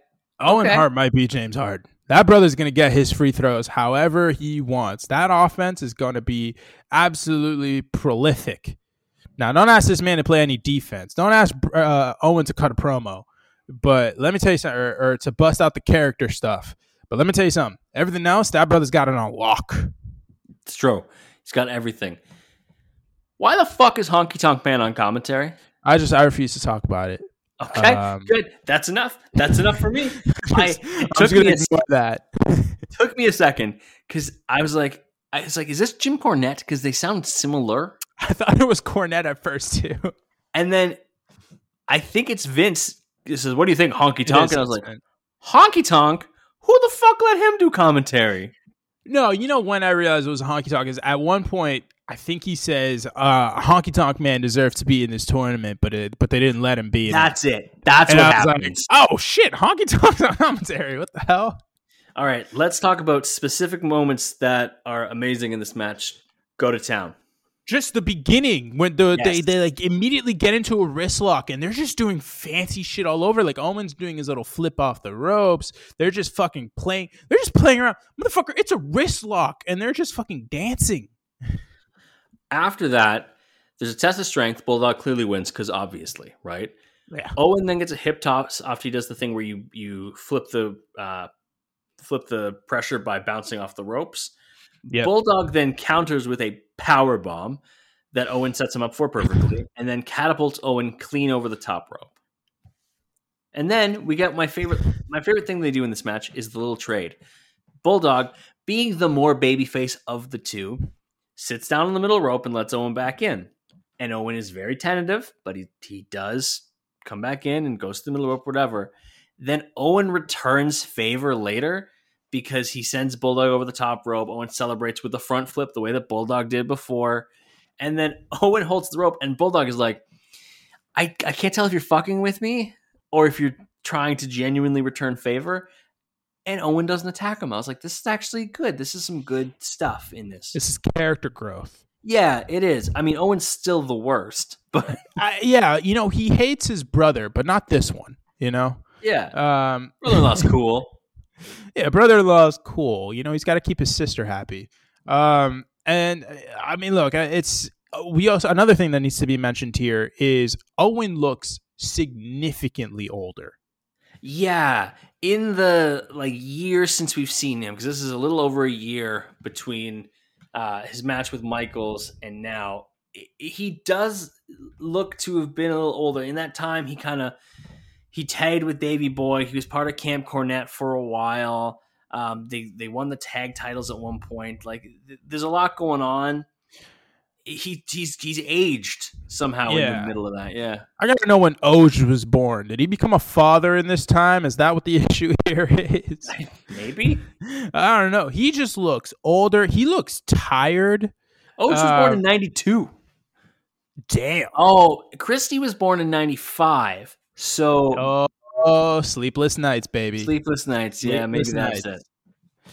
Owen Okay. Hart might be James Harden. That brother's going to get his free throws however he wants. That offense is going to be absolutely prolific. Now, don't ask this man to play any defense. Don't ask uh, Owen to cut a promo. But let me tell you something, or, or to bust out the character stuff. But let me tell you something. Everything else, that brother's got it on lock. It's true. He's got everything. Why the fuck is Honky Tonk Man on commentary? I just I refuse to talk about it. Okay, Um, good. That's enough. That's enough for me. I, took me, to a, ignore that. took me a second because I was like, I was like, is this Jim Cornette? Because they sound similar. I thought it was Cornette at first too. And then I think it's Vince. He says, "What do you think, Honky Tonk?" And I was like, "Honky Tonk? Who the fuck let him do commentary?" No, you know when I realized it was a honky tonk is at one point I think he says uh honky tonk man deserves to be in this tournament, but it, but they didn't let him be. In it. That's it. That's And what I like, happens. oh shit, honky tonk's on commentary. What the hell? All right, let's talk about specific moments that are amazing in this match. Go to town. Just the beginning when the they, Yes. they like immediately get into a wrist lock and they're just doing fancy shit all over. Like Owen's doing his little flip off the ropes. They're just fucking playing. They're just playing around. Motherfucker, it's a wrist lock and they're just fucking dancing. After that, there's a test of strength. Bulldog clearly wins because obviously, right? Yeah. Owen then gets a hip toss after he does the thing where you you flip the uh, flip the pressure by bouncing off the ropes. Yep. Bulldog then counters with a power bomb that Owen sets him up for perfectly, and then catapults Owen clean over the top rope. And then we get my favorite my favorite thing they do in this match is the little trade. Bulldog, being the more babyface of the two, sits down on the middle rope and lets Owen back in. And Owen is very tentative, but he he does come back in and goes to the middle rope, whatever. Then Owen returns favor later because he sends Bulldog over the top rope. Owen celebrates with the front flip the way that Bulldog did before. And then Owen holds the rope, and Bulldog is like, I, I can't tell if you're fucking with me or if you're trying to genuinely return favor. And Owen doesn't attack him. I was like, this is actually good. This is some good stuff in this. This is character growth. yeah, it is. I mean, Owen's still the worst, but I, yeah, you know, he hates his brother, but not this one, you know? yeah, Um, brother-in-law's cool. Yeah, brother-in-law is cool. You know, he's got to keep his sister happy. Um, and uh, I mean, look, uh, it's we also another thing that needs to be mentioned here is Owen looks significantly older. Yeah, in the like year since we've seen him, because this is a little over a year between uh, his match with Michaels and now, he does look to have been a little older. In that time, he kind of he tagged with Davy Boy. He was part of Camp Cornette for a while. Um, they they won the tag titles at one point. Like, th- there's a lot going on. He he's he's aged somehow in the middle of that. Yeah. I gotta know when Oje was born. Did he become a father in this time? Is that what the issue here is? Maybe. I don't know. He just looks older. He looks tired. Oje was Uh, born in 92. Damn. Oh, Christy was born in 95. So Oh, oh, sleepless nights, baby. Sleepless Nights. Yeah, maybe Sleepless that's it.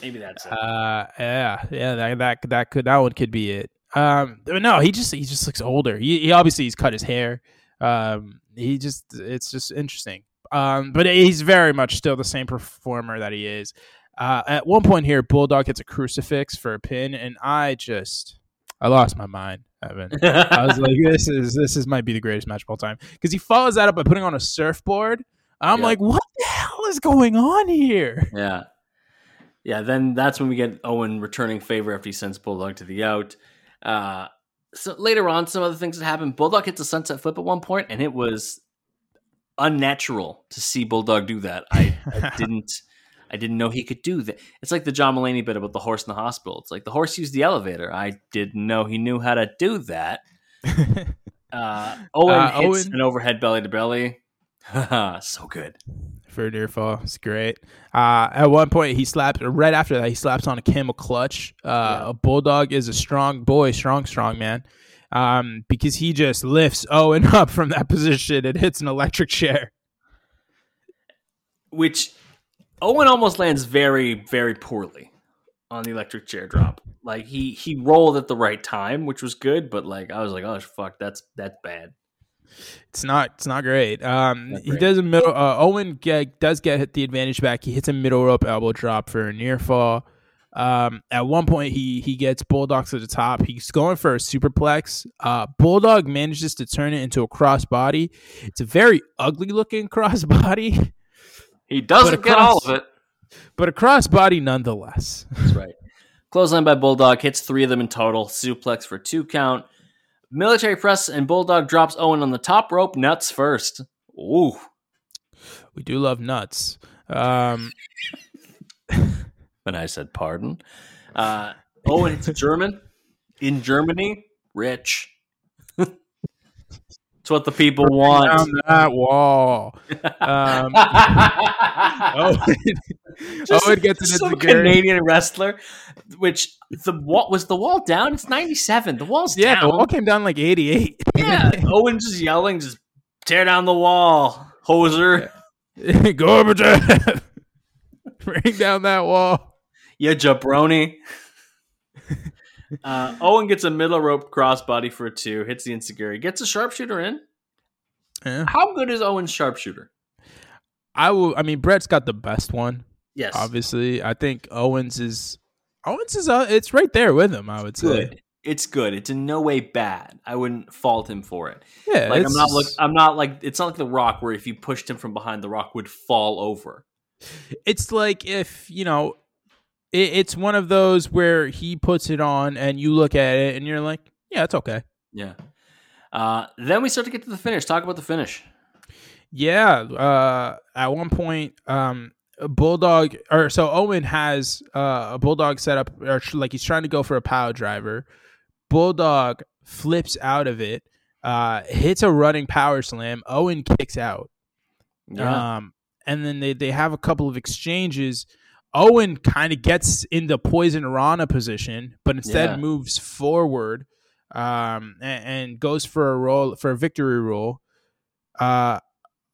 Maybe that's it. Uh, yeah, yeah, that, that that could that one could be it. Um, no, he just he just looks older. He, he obviously he's cut his hair. Um, he just it's just interesting. Um, but he's very much still the same performer that he is. Uh, at one point here, Bulldog hits a crucifix for a pin, and I just I lost my mind. Evan. I was like, this is this is might be the greatest match of all time because he follows that up by putting on a surfboard. I'm Yeah. like, what the hell is going on here? Yeah. Yeah, then that's when we get Owen returning favor after he sends Bulldog to the out. Uh, so later on, some other things that happen. Bulldog hits a sunset flip at one point, and it was unnatural to see Bulldog do that. I, I didn't I didn't know he could do that. It's like the John Mulaney bit about the horse in the hospital. It's like the horse used the elevator. I didn't know he knew how to do that. Uh, Owen Uh, hits Owen- an overhead belly to belly. so good. for a near fall. It's great. Uh, at one point, he slaps. right after that. He slaps on a camel clutch. Uh, A bulldog is a strong boy, strong, strong man, um, because he just lifts Owen up from that position and hits an electric chair. which Owen almost lands very, very poorly on the electric chair drop. Like he he rolled at the right time, which was good, but like I was like, oh fuck, that's that's bad. It's not. It's not great. Um, Not he great. does a middle. Uh, Owen get, does get the advantage back. He hits a middle rope elbow drop for a near fall. Um, at one point, he he gets Bulldog to the top. He's going for a superplex. Uh, Bulldog manages to turn it into a crossbody. It's a very ugly looking crossbody, He doesn't get all of it. but a crossbody nonetheless. That's right. Clothesline by Bulldog hits three of them in total. Suplex for two count. Military press and Bulldog drops Owen on the top rope. Nuts first. Ooh. We do love nuts. Um, And I said pardon. Uh, Owen hits German in Germany. Rich. it's what the people want. down that wall. Um, Owen, Just gets it some. Canadian wrestler, which the wall was the wall down. It's ninety seven. The wall's Yeah, down. the wall came down like 88. yeah, Owen just yelling, just tear down the wall, hoser. Gorbachev, bring down that wall. Yeah, jabroni. Uh, Owen gets a middle rope crossbody for a two, hits the enziguri, gets a sharpshooter in. Yeah. How good is Owen's sharpshooter? I will. I mean, Bret's got the best one. Yes, Obviously, I think Owens is. Owens is. Uh, it's right there with him. I would say. good. It's good. It's in no way bad. I wouldn't fault him for it. Yeah, Like I'm not look. I'm not like it's not like the Rock where if you pushed him from behind, the Rock would fall over. It's like if you know, it, it's one of those where he puts it on and you look at it and you're like, yeah, it's okay. Yeah. Uh, then we start to get to the finish. Talk about the finish. Yeah. Uh, at one point, um, bulldog or so Owen has uh, a bulldog set up, or like he's trying to go for a power driver. Bulldog flips out of it, uh, hits a running power slam. Owen kicks out. Yeah. Um, and then they, they have a couple of exchanges. Owen kind of gets in the poison Rana position, but instead Yeah. moves forward um, and, and goes for a roll for a victory roll, uh,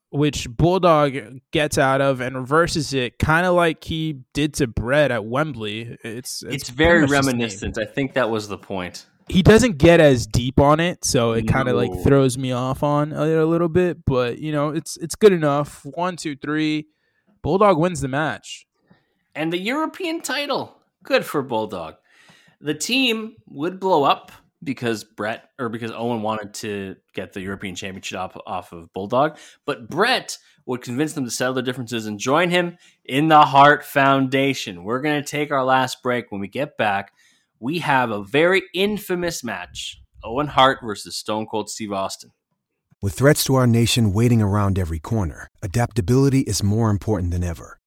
which Bulldog gets out of and reverses it, kind of like he did to Bret at Wembley. It's it's, pretty very much the same. reminiscent. I think that was the point. He doesn't get as deep on it, so it kind of like throws me off on a, a little bit. But you know, it's it's good enough. One, two, three. Bulldog wins the match. And the European title. Good for Bulldog. The team would blow up because Bret or because Owen wanted to get the European Championship off, off of Bulldog, but Bret would convince them to settle their differences and join him in the Hart Foundation. We're going to take our last break. When we get back, we have a very infamous match Owen Hart versus Stone Cold Steve Austin. With threats to our nation waiting around every corner, adaptability is more important than ever.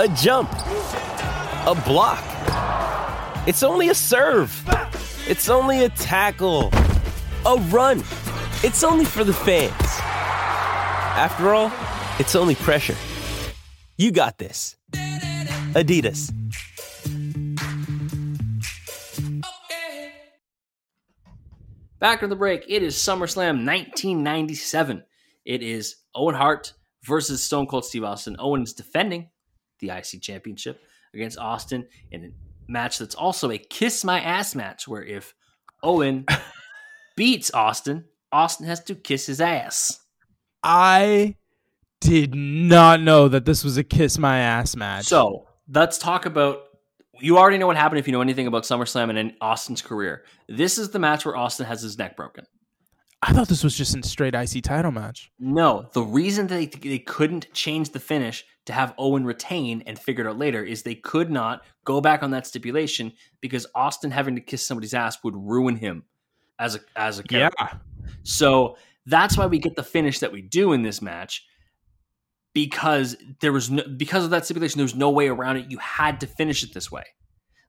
a jump, a block. It's only a serve. It's only a tackle, a run. It's only for the fans. After all, it's only pressure. You got this. Adidas. Back on the break, it is SummerSlam 1997. It is Owen Hart versus Stone Cold Steve Austin. Owen is defending the IC Championship against Austin in a match that's also a kiss my ass match, where if Owen beats Austin, Austin has to kiss his ass. I did not know that this was a kiss my ass match. So let's talk about. You already know what happened if you know anything about SummerSlam and Austin's career. This is the match where Austin has his neck broken. I thought this was just a straight IC title match. No, the reason they they couldn't change the finish to have Owen retain and figured out later is they could not go back on that stipulation because Austin having to kiss somebody's ass would ruin him as a as a character. Yeah. So that's why we get the finish that we do in this match because there was no because of that stipulation there was no way around it. You had to finish it this way.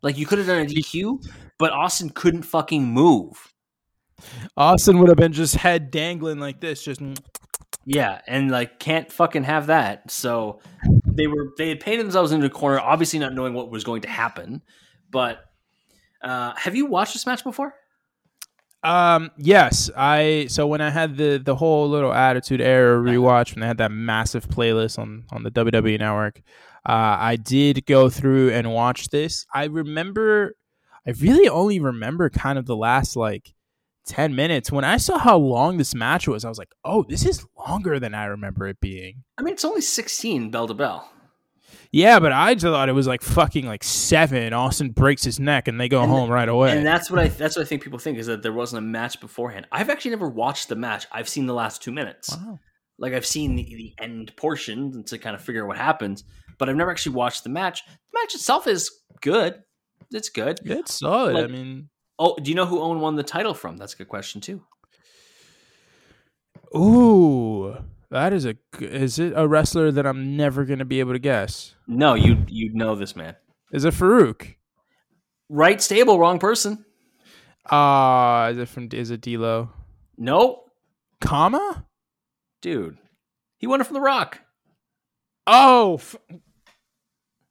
Like you could have done a DQ, but Austin couldn't fucking move. Austin would have been just head dangling like this, just Yeah, and like can't fucking have that. So they were they had painted themselves into a corner, obviously not knowing what was going to happen. But uh, have you watched this match before? Um. Yes. I. So when I had the the whole little Attitude Era rewatch, when they had that massive playlist on on the WWE Network, uh, I did go through and watch this. I remember. I really only remember kind of the last like ten minutes. When I saw how long this match was, I was like, "Oh, this is longer than I remember it being." I mean, it's only sixteen bell to bell. Yeah, but I just thought it was like fucking like seven. Austin breaks his neck and they go And home right away. And that's what I that's what I think people think is that there wasn't a match beforehand. I've actually never watched the match. I've seen the last two minutes. wow. Like I've seen the, the end portion to kind of figure out what happens, but I've never actually watched the match. The match itself is good. It's good. It's solid. I mean, Oh, do you know who Owen won the title from? That's a good question too. ooh, that is a. Is it a wrestler that I'm never gonna be able to guess? No, you you know this man. Is it Farouk? Right stable, wrong person. Ah, is it from? Is it D'Lo? No, Kama? dude, he won it from The Rock. Oh, f-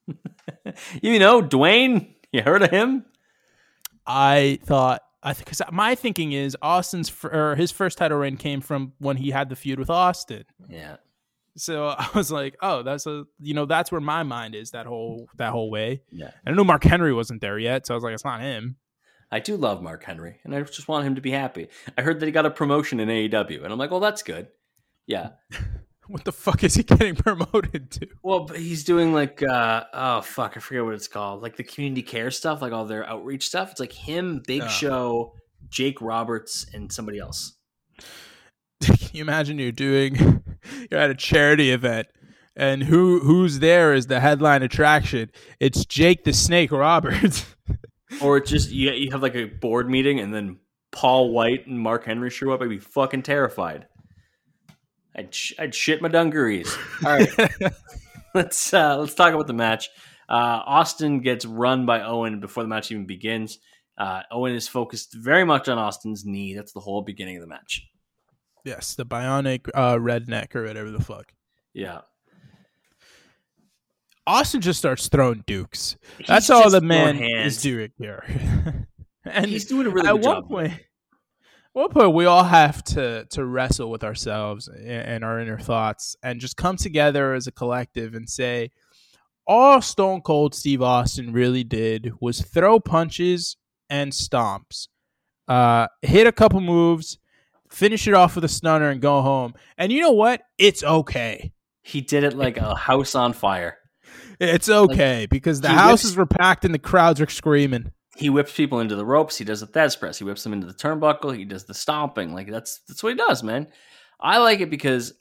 You know, Dwayne. You heard of him? I thought. I because my thinking is Austin's fir- or his first title reign came from when he had the feud with Austin. Yeah. So I was like, oh, that's a you know that's where my mind is that whole that whole way. Yeah. And I knew Mark Henry wasn't there yet, so I was like, it's not him. I do love Mark Henry, and I just want him to be happy. I heard that he got a promotion in AEW, and I'm like, well, that's good. Yeah. What the fuck is he getting promoted to? Well, but he's doing like, uh, oh fuck, I forget what it's called, like the community care stuff, like all their outreach stuff. It's like him, Big Oh. Show, Jake Roberts, and somebody else. Can you imagine you're doing you're at a charity event and who who's there is the headline attraction? It's Jake the Snake Roberts. Or it's just you, you have like a board meeting, and then Paul White and Mark Henry show up. I'd be fucking terrified. I'd sh- I'd shit my dungarees. All right, let's uh, let's talk about the match. Uh, Austin gets run by Owen before the match even begins. Uh, Owen is focused very much on Austin's knee. That's the whole beginning of the match. yes, the bionic uh, redneck or whatever the fuck. Yeah, Austin just starts throwing dukes. He's That's all the man is doing here. and he's doing a really at good one job. point, one point, we all have to to wrestle with ourselves and, and our inner thoughts, and just come together as a collective and say, all Stone Cold Steve Austin really did was throw punches and stomps, uh, hit a couple moves, finish it off with a stunner, and go home. And you know what? It's okay. He did it like a house on fire. It's okay because the houses were packed and the crowds were screaming. He whips people into the ropes. He does the Thesz press. He whips them into the turnbuckle. He does the stomping. Like that's that's what he does, man. I like it because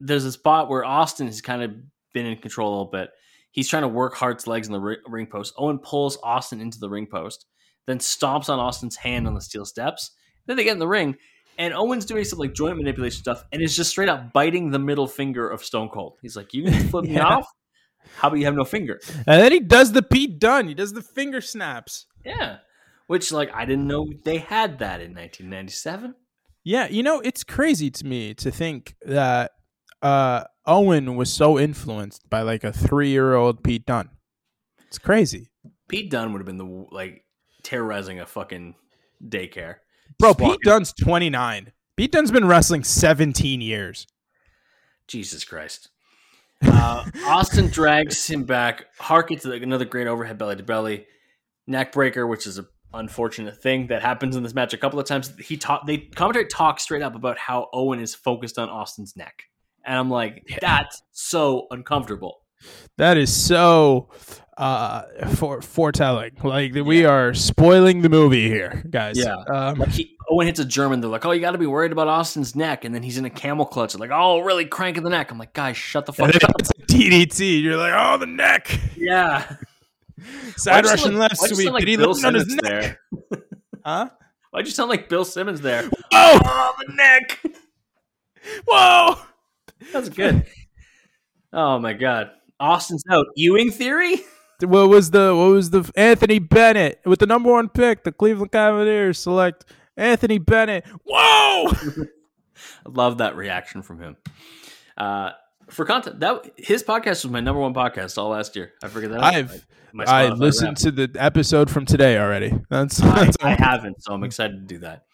there's a spot where Austin has kind of been in control a little bit. He's trying to work Hart's legs in the ring post. Owen pulls Austin into the ring post, then stomps on Austin's hand on the steel steps. Then they get in the ring, and Owen's doing some like joint manipulation stuff, and is just straight up biting the middle finger of Stone Cold. He's like, "You can flip me off. How about you have no finger?" And then he does the Pete Dunne. He does the finger snaps. Yeah. Which, like, I didn't know they had that in 1997. Yeah, you know, it's crazy to me to think that uh, Owen was so influenced by like a three year old Pete Dunne. It's crazy. Pete Dunne would have been the like terrorizing a fucking daycare. Bro, Just walking- Pete Dunne's 29. Pete Dunne's been wrestling 17 years. Jesus Christ. Uh, Austin drags him back. Hart gets another great overhead belly to belly. Neck breaker, which is an unfortunate thing that happens in this match a couple of times. He talk they commentary talk straight up about how Owen is focused on Austin's neck. And I'm like, that's so uncomfortable. That is so uh for foretelling. Like we are spoiling the movie here, guys. Yeah. Um, Like he, Owen hits a German, they're like, "Oh, you got to be worried about Austin's neck," and then he's in a camel clutch. They're like, "Oh, really cranking the neck." I'm like, "Guys, shut the fuck up." it's a DDT. You're like, oh, the neck. Yeah, Side Why'd Russian sound left sweep. like Did he Bill land on his Simmons neck? there? Huh? Why'd you sound like Bill Simmons there? Oh, Oh, the neck. whoa. That's good. Oh my god, Austin's out. Ewing theory. What was the what was the Anthony Bennett with the number one pick? The Cleveland Cavaliers select Anthony Bennett. Whoa! I love that reaction from him. Uh, for content, that his podcast was my number one podcast all last year. I figured that. out. I've I listened to the episode from today already. That's, I, that's, I haven't, so I'm excited to do that.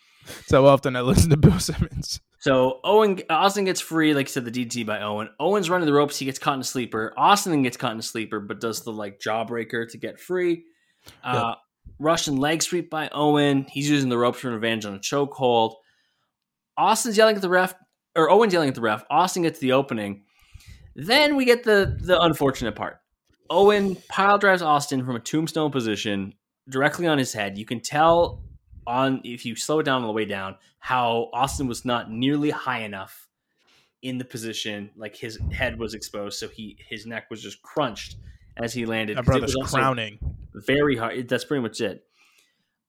so often I listen to Bill Simmons. So Owen Austin gets free, like I said, the DT by Owen. Owen's running the ropes. He gets caught in a sleeper. Austin then gets caught in a sleeper, but does the like jawbreaker to get free. Uh, Russian leg sweep by Owen. He's using the ropes for an revenge on a chokehold. Austin's yelling at the ref, or Owen's yelling at the ref. Austin gets the opening. Then we get the the unfortunate part. Owen pile drives Austin from a tombstone position directly on his head. You can tell on if you slow it down on the way down how Austin was not nearly high enough in the position, like his head was exposed, so he his neck was just crunched as he landed. It brother's was crowning. very hard. That's pretty much it.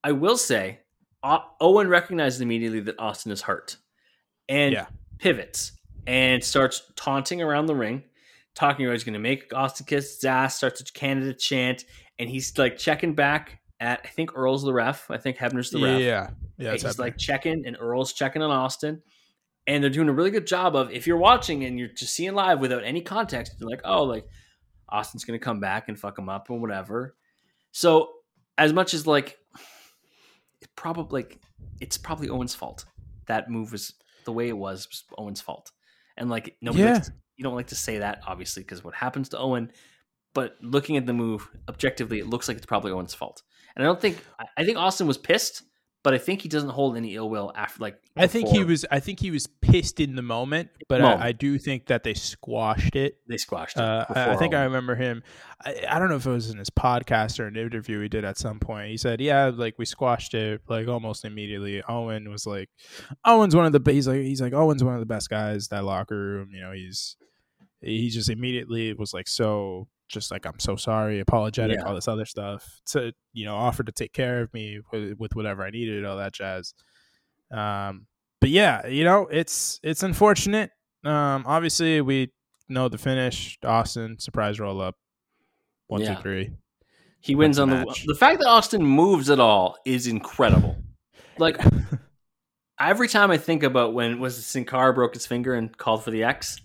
I will say, Owen recognizes immediately that Austin is hurt, and Yeah. pivots and starts taunting around the ring, talking about he's going to make Austin kiss his ass. Starts a Canada chant, and he's like checking back at I think Earl's the ref. I think Hebner's the ref. yeah, yeah. He's happening. like checking, and Earl's checking on Austin. And they're doing a really good job of if you're watching and you're just seeing live without any context, you're like, oh, like Austin's gonna come back and fuck him up or whatever. So as much as like it probably like it's probably Owen's fault. That move was the way it was, was Owen's fault. And like nobody Yeah. likes you don't like to say that, obviously, because what happens to Owen. But looking at the move objectively, it looks like it's probably Owen's fault. And I don't think I think Austin was pissed, but I think he doesn't hold any ill will after like. I think he was. I think he was pissed in the moment, but Moment. I, I do think that they squashed it. They squashed it. Uh, I, I think I remember him. I, I don't know if it was in his podcast or an interview he did at some point. He said, "Yeah, like we squashed it like almost immediately." Owen was like, "Owen's one of the he's like he's like Owen's one of the best guys that locker room. You know, he's he just immediately was like so just like I'm so sorry, apologetic, Yeah. all this other stuff. To you know, offered to take care of me with, with whatever I needed, all that jazz. Um, but yeah, you know, it's it's unfortunate. Um, obviously we know the finish. Austin surprise roll up, one two three. He wins the on the match. the fact that Austin moves at all is incredible. Like every time I think about when was it Sin Cara broke his finger and called for the X,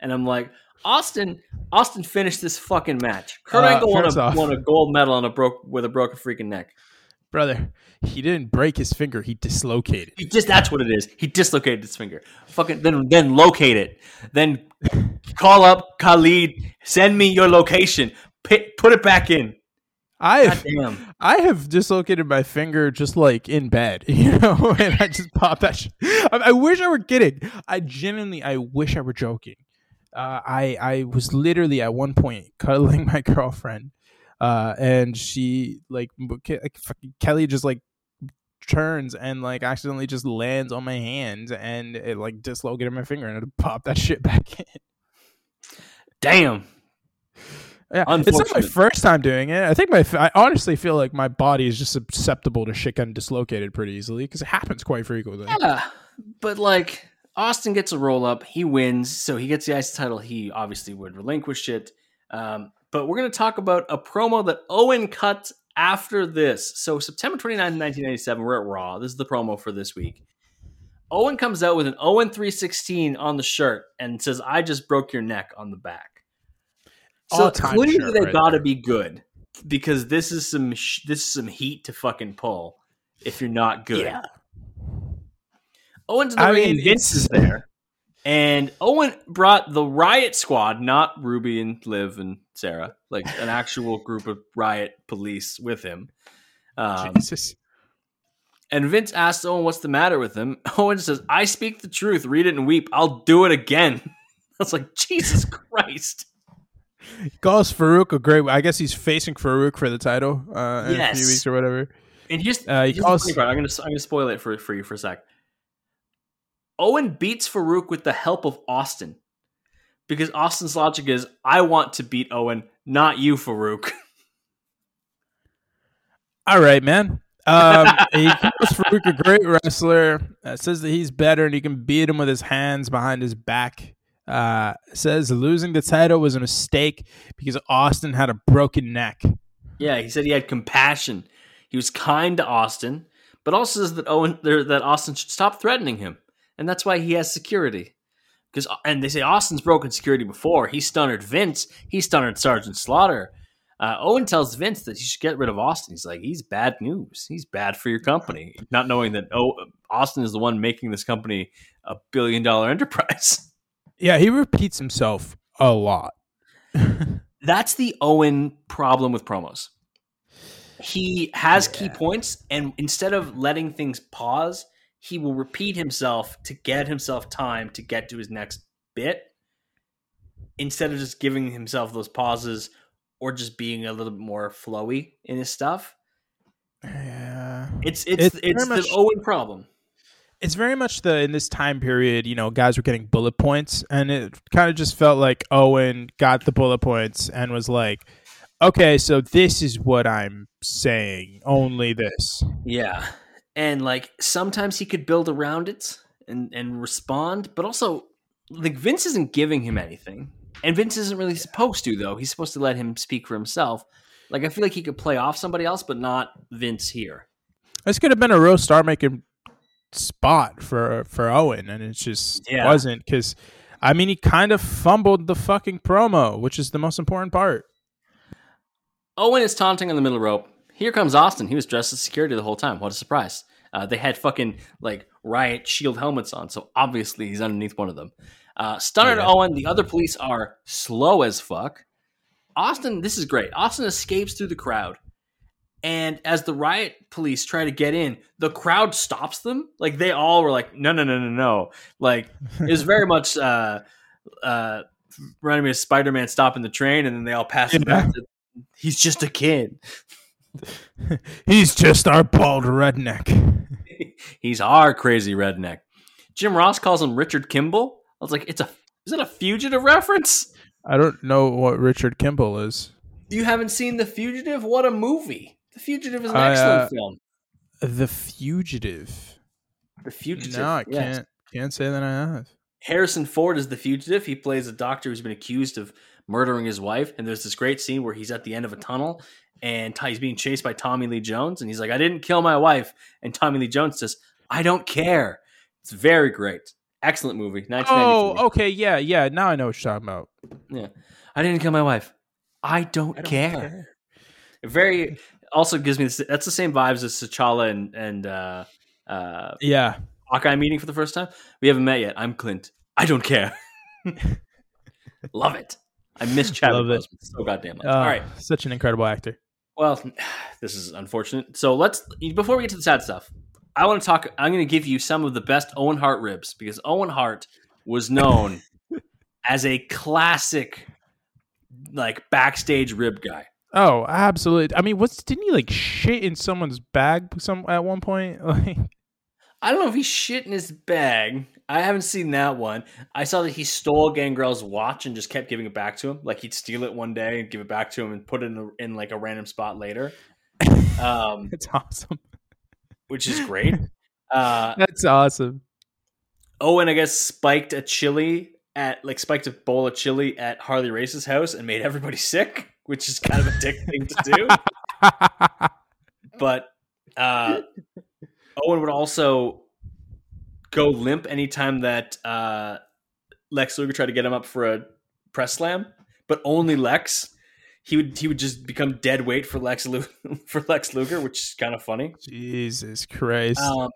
and I'm like, Austin, Austin finished this fucking match. Kurt Uh, Angle won a, won a gold medal on a broke with a broken freaking neck. Brother, he didn't break his finger. He dislocated. He just that's what it is. He dislocated his finger. Fucking then then locate it. Then call up Khalid. Send me your location. Put it back in. I have. I have dislocated my finger just like in bed, you know, and I just popped that. Sh- I, I wish I were kidding. I genuinely, I wish I were joking. Uh, I I was literally at one point cuddling my girlfriend, uh, and she like, like Kelly just like turns and like accidentally just lands on my hand and it like dislocated my finger and it popped that shit back in. Damn. Yeah, it's not my first time doing it. I think my I honestly feel like my body is just susceptible to shit getting dislocated pretty easily because it happens quite frequently. Yeah, but like Austin gets a roll up, he wins, so he gets the IC title. He obviously would relinquish it. Um, but we're going to talk about a promo that Owen cut after this. So September 29th, 1997, we're at Raw. This is the promo for this week. Owen comes out with an Owen 316 on the shirt and says, I just broke your neck on the back. So clearly they right got to be good because this is some sh- this is some heat to fucking pull if you're not good. Yeah. Owen's in the I ring mean, and Vince is there. And Owen brought the Riot Squad, not Ruby and Liv and Sarah, like an actual group of Riot police with him. Um, Jesus. and Vince asks Owen what's the matter with him. Owen says, I speak the truth, read it and weep. I'll do it again. I was like, Jesus Christ. He calls Farouk a great. I guess he's facing Farouk for the title uh, in a Yes. few weeks or whatever. And here's, Uh, he here's calls- the funny part. I'm gonna I'm gonna spoil it for for you for a sec. Owen beats Farouk with the help of Austin, because Austin's logic is, I want to beat Owen, not you, Farouk. All right, man. Um, he calls Farouk a great wrestler. Uh, says that he's better and he can beat him with his hands behind his back. Uh, says losing the title was a mistake because Austin had a broken neck. yeah, he said he had compassion. He was kind to Austin, but also says that Owen that Austin should stop threatening him, and that's why he has security. Because and they say Austin's broken security before. He stunned Vince. He stunned Sergeant Slaughter. Uh, Owen tells Vince that he should get rid of Austin. He's like, he's bad news. He's bad for your company. Not knowing that oh, Austin is the one making this company a billion dollar enterprise. Yeah, he repeats himself a lot. That's the Owen problem with promos. He has key points, and instead of letting things pause, he will repeat himself to get himself time to get to his next bit instead of just giving himself those pauses or just being a little bit more flowy in his stuff. Yeah. It's it's It's it's, the much- Owen problem. It's very much the in this time period, you know, guys were getting bullet points, and it kind of just felt like Owen got the bullet points and was like, "Okay, so this is what I'm saying. Only this." Yeah. And like sometimes he could build around it and and respond, but also like Vince isn't giving him anything. And Vince isn't really supposed to though. He's supposed to let him speak for himself. Like I feel like he could play off somebody else, but not Vince here. This could have been a real star making spot for for Owen, and it just Yeah. wasn't because. I mean, he kind of fumbled the fucking promo, which is the most important part. Owen is taunting on the middle rope. Here comes Austin. He was dressed as security the whole time. What a surprise. Uh, they had fucking like riot shield helmets on, so obviously he's underneath one of them. Uh, Stunner Yeah. Owen. The other police are slow as fuck. Austin, this is great. Austin escapes through the crowd. And as the riot police try to get in, the crowd stops them. Like they all were like, no, no, no, no, no. Like it was very much uh uh reminding me of Spider Man stopping the train and then they all pass him back to he's just a kid. He's just our bald redneck. he's our crazy redneck. Jim Ross calls him Richard Kimble. I was like, it's a is it a fugitive reference? I don't know what Richard Kimble is. You haven't seen The Fugitive? What a movie. The Fugitive is an I, excellent uh, film. The Fugitive. The Fugitive. No, I yes. can't can't say that I have. Harrison Ford is the fugitive. He plays a doctor who's been accused of murdering his wife. And there's this great scene where he's at the end of a tunnel and he's being chased by Tommy Lee Jones. And he's like, I didn't kill my wife. And Tommy Lee Jones says, I don't care. It's very great. Excellent movie. Oh, okay, yeah, yeah. Now I know what you're talking about. Yeah. I didn't kill my wife. I don't, care. It Very also gives me this, that's the same vibes as T'Challa and, and uh, uh, Yeah, Hawkeye meeting for the first time. We haven't met yet. I'm Clint. I don't care. Love it. I miss Chadwick Love it. Boseman so goddamn much. Uh, All right. such an incredible actor. Well, this is unfortunate. So let's before we get to the sad stuff, I want to talk. I'm going to give you some of the best Owen Hart ribs because Owen Hart was known as a classic, like backstage rib guy. Oh, absolutely. I mean, what's didn't he like shit in someone's bag some at one point? Like, I don't know if he shit in his bag. I haven't seen that one. I saw that he stole Gangrel's watch and just kept giving it back to him. Like he'd steal it one day and give it back to him and put it in, a, in like a random spot later, um, it's awesome. which is great. Uh, That's awesome. Owen, I guess, spiked a chili at like spiked a bowl of chili at Harley Race's house and made everybody sick, which is kind of a dick thing to do. But uh, Owen would also go limp anytime that uh, Lex Luger tried to get him up for a press slam, but only Lex. He would he would just become dead weight for Lex Lu- for Lex Luger, which is kind of funny. Jesus Christ. Um,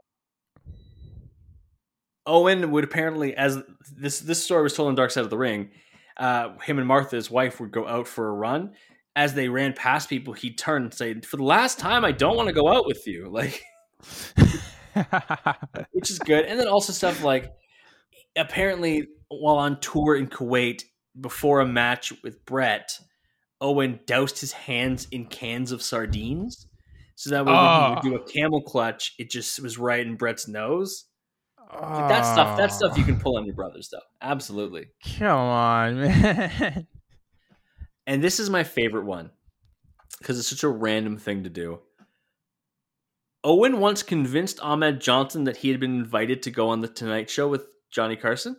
Owen would apparently, as this this story was told on Dark Side of the Ring, uh, him and Martha, his wife, would go out for a run. As they ran past people, he'd turn and say, "For the last time, I don't want to go out with you." Like, which is good. And then also stuff like, apparently, while on tour in Kuwait before a match with Bret, Owen doused his hands in cans of sardines. So that way, when he would do a ah. camel clutch, it just was right in Bret's nose. Like, that stuff, that ah. stuff you can pull on your brothers, though. Absolutely. Come on, man. And this is my favorite one because it's such a random thing to do. Owen once convinced Ahmed Johnson that he had been invited to go on the Tonight Show with Johnny Carson.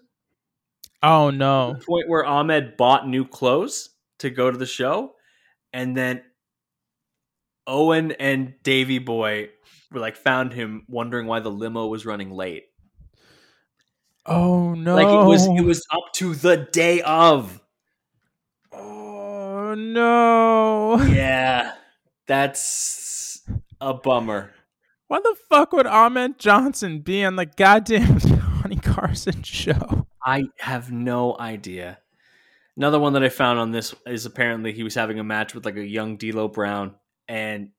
Oh no. The point where Ahmed bought new clothes to go to the show, and then Owen and Davy Boy were like found him wondering why the limo was running late. Oh no. Like it was it was up to the day of. Oh no. Yeah. That's a bummer. Why the fuck would Ahmed Johnson be on the goddamn Johnny Carson show? I have no idea. Another one that I found on this is apparently he was having a match with like a young D'Lo Brown, and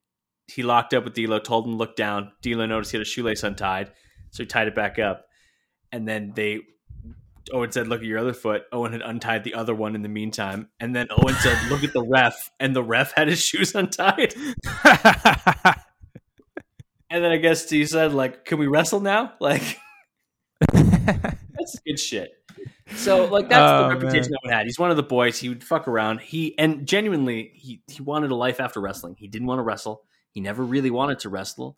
he locked up with D'Lo, told him to look down. D'Lo noticed he had a shoelace untied, so he tied it back up, and then they. Owen said, "Look at your other foot." Owen had untied the other one in the meantime, and then Owen said, "Look at the ref," and the ref had his shoes untied. And then I guess he said, "Like, can we wrestle now?" Like, that's good shit. So like that's Oh, the reputation man. Owen had. He's one of the boys. He would fuck around. He and genuinely he he wanted a life after wrestling. He didn't want to wrestle. He never really wanted to wrestle.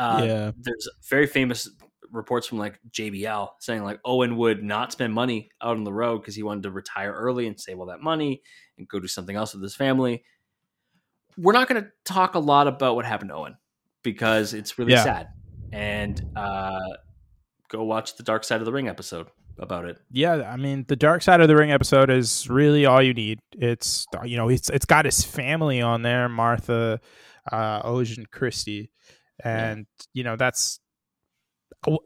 Uh, Yeah. There's very famous reports from like JBL saying like Owen would not spend money out on the road because he wanted to retire early and save all that money and go do something else with his family. We're not going to talk a lot about what happened to Owen because it's really Yeah. sad. And uh, go watch the Dark Side of the Ring episode about it. yeah, I mean, the Dark Side of the Ring episode is really all you need. It's you know, it's it's got his family on there, Martha, uh, Ocean, Christie, and you know that's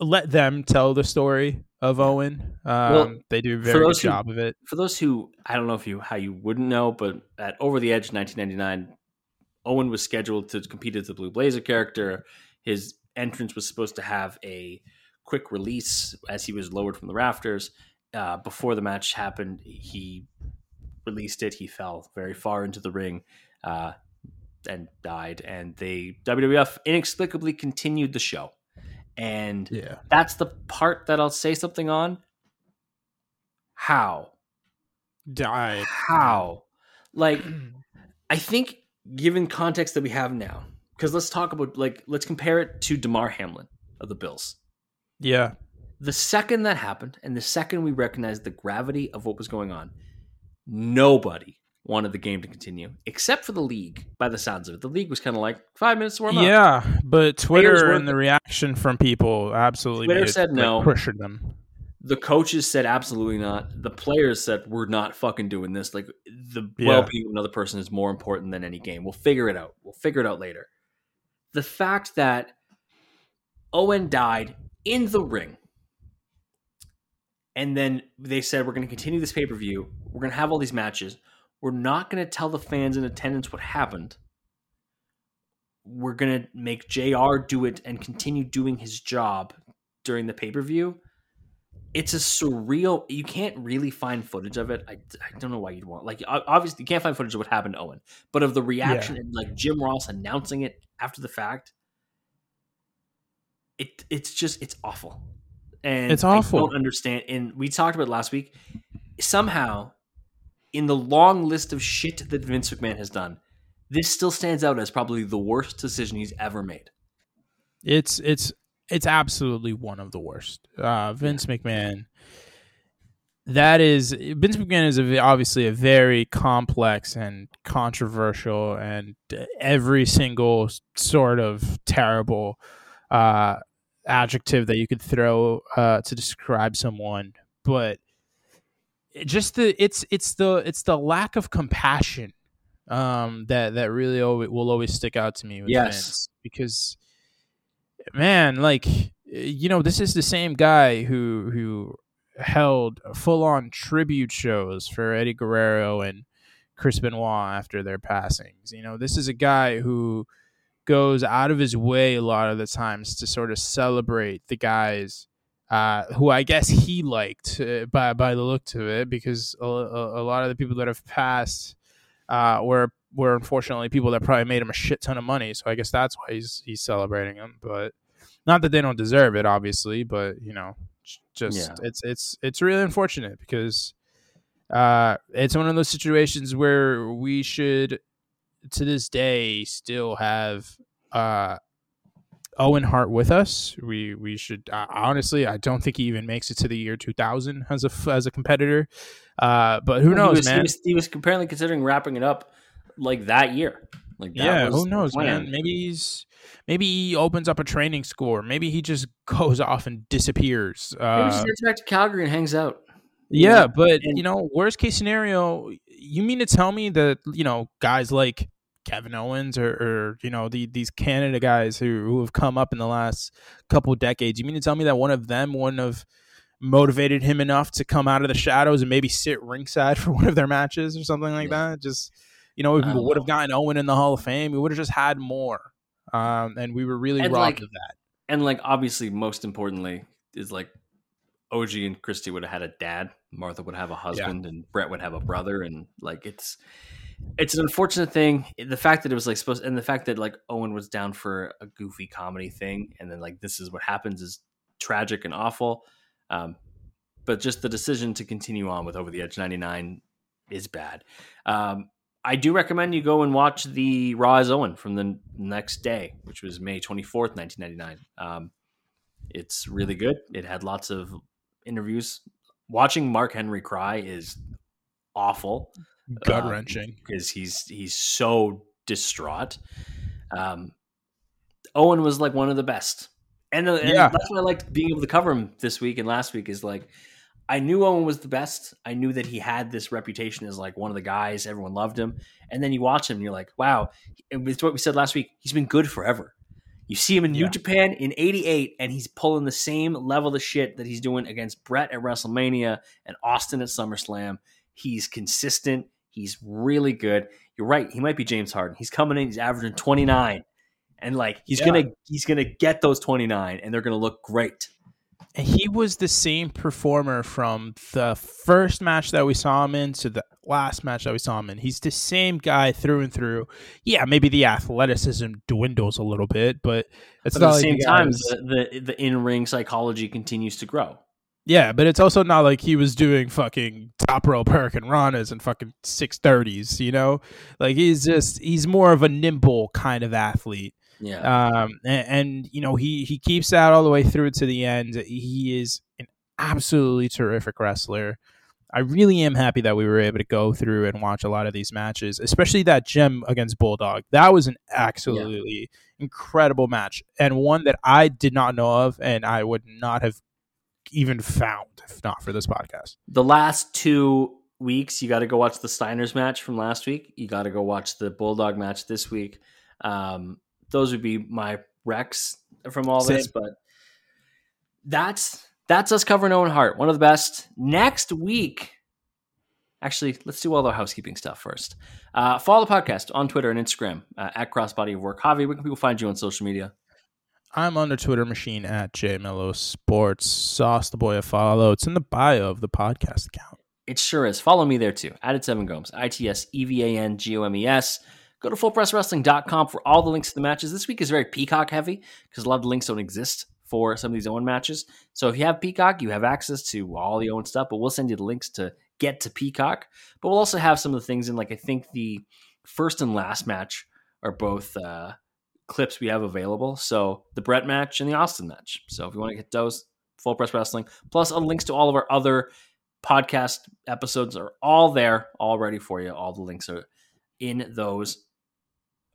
let them tell the story of Owen. Um, Well, they do a very good who- job of it. for those who I don't know if you how you wouldn't know, but at Over the Edge 1999, Owen was scheduled to compete as the Blue Blazer character. His entrance was supposed to have a quick release as he was lowered from the rafters. Uh, before the match happened, he released it. He fell very far into the ring uh, and died. And the WWF inexplicably continued the show. And Yeah, that's the part that I'll say something on. How? died. How? Like, I think given context that we have now, because let's talk about like let's compare it to Damar Hamlin of the Bills. Yeah, The second that happened, and the second we recognized the gravity of what was going on, nobody wanted the game to continue, except for the league. By the sounds of it, the league was kind of like five minutes to warm up. yeah, but Twitter and the reaction from people absolutely Twitter made it, said like, no. pressured them. The coaches said absolutely not. The players said we're not fucking doing this. Like the Yeah. well-being of another person is more important than any game. We'll figure it out. We'll figure it out later. The fact that Owen died in the ring, and then they said we're going to continue this pay-per-view. We're going to have all these matches. We're not going to tell the fans in attendance what happened. We're going to make JR do it and continue doing his job during the pay-per-view it's a surreal you can't really find footage of it. I, I don't know why you'd want like obviously you can't find footage of what happened to owen but of the reaction and like jim ross announcing it after the fact it it's just it's awful. And It's awful. i don't understand and we talked about it last week somehow in the long list of shit that vince mcmahon has done this still stands out as probably the worst decision he's ever made. It's it's it's absolutely one of the worst. Uh, Vince McMahon. That is Vince McMahon is a, obviously a very complex and controversial, and every single sort of terrible uh, adjective that you could throw uh, to describe someone, but just the it's it's the it's the lack of compassion um, that that really always, will always stick out to me with Yes. Vince because man, like you know, this is the same guy who who held full on tribute shows for Eddie Guerrero and Chris Benoit after their passings. You know, this is a guy who goes out of his way a lot of the times to sort of celebrate the guys uh, who I guess he liked uh, by by the look to it, because a, a, a, lot of the people that have passed uh, were were unfortunately people that probably made him a shit ton of money. So I guess that's why he's he's celebrating them. But not that they don't deserve it, obviously. But you know, just yeah. it's it's it's really unfortunate because uh, it's one of those situations where we should to this day still have uh, Owen Hart with us. We we should uh, honestly, I don't think he even makes it to the year 2000 as a as a competitor. Uh, but who knows, he was, man? He was, he was apparently considering wrapping it up like that year. Like that yeah, who knows, man? Maybe he's maybe he opens up a training school, maybe he just goes off and disappears. Uh, maybe he just gets back to Calgary and hangs out. Yeah, yeah, but and, you know, worst case scenario, you mean to tell me that you know guys like Kevin Owens or, or you know the, these Canada guys who, who have come up in the last couple decades. You mean to tell me that one of them wouldn't have motivated him enough to come out of the shadows and maybe sit ringside for one of their matches or something like yeah. that? Just you know, we would have gotten Owen in the Hall of Fame. We would have just had more, um, and we were really and robbed like, of that. And like obviously, most importantly, is like Oje and Christy would have had a dad. Martha would have a husband, yeah. and Bret would have a brother, and like it's it's an unfortunate thing. The fact that it was like supposed, and the fact that like Owen was down for a goofy comedy thing, and then like this is what happens is tragic and awful. Um, but just the decision to continue on with Over the Edge '99 is bad. Um, I do recommend you go and watch the Raw is Owen from the next day, which was May 24th, 1999. Um, it's really good. It had lots of interviews. Watching Mark Henry cry is awful gut wrenching um, because he's he's so distraught. Um, Owen was like one of the best, and, uh, and yeah. that's why I liked being able to cover him this week and last week. Is like I knew Owen was the best. I knew that he had this reputation as like one of the guys. Everyone loved him, and then you watch him, and you're like, wow. With what we said last week, he's been good forever. You see him in New Japan in '88, and he's pulling the same level of shit that he's doing against Bret at WrestleMania and Austin at SummerSlam. He's consistent. He's really good. You're right. He might be James Harden. He's coming in. He's averaging 29, and like he's yeah. gonna he's gonna get those 29, and they're gonna look great. And he was the same performer from the first match that we saw him in to the last match that we saw him in. He's the same guy through and through. Yeah, maybe the athleticism dwindles a little bit, but at the same time the, the, the in ring psychology continues to grow. Yeah, but it's also not like he was doing fucking top rope hurricanranas and fucking six thirties, you know? Like he's just he's more of a nimble kind of athlete. Yeah. Um and, and you know, he he keeps that all the way through to the end. He is an absolutely terrific wrestler. I really am happy that we were able to go through and watch a lot of these matches, especially that gem against Bulldog. That was an absolutely yeah. incredible match and one that I did not know of and I would not have even found if not for this podcast. The last two weeks, you got to go watch the Steiners match from last week. You got to go watch the Bulldog match this week. Um, those would be my recs from all Same. this, but that's that's us covering Owen Hart, one of the best. Next week, actually, let's do all the housekeeping stuff first. Uh, follow the podcast on Twitter and Instagram uh, at Crossbody of Work. Javi, where can people find you on social media? I'm on the Twitter machine at JMello Sports. Sauce the boy a follow. It's in the bio of the podcast account. It sure is. Follow me there too. Added Seven Gomes. I T S E V A N G O M E S. Go to fullpresswrestling.com for all the links to the matches. This week is very Peacock heavy because a lot of the links don't exist for some of these Owen matches. So if you have Peacock, you have access to all the Owen stuff, but we'll send you the links to get to Peacock. But we'll also have some of the things in, like I think the first and last match are both uh, clips we have available. So the Bret match and the Austin match. So if you want to get those, Full Press Wrestling, plus links to all of our other podcast episodes are all there, all ready for you. All the links are in those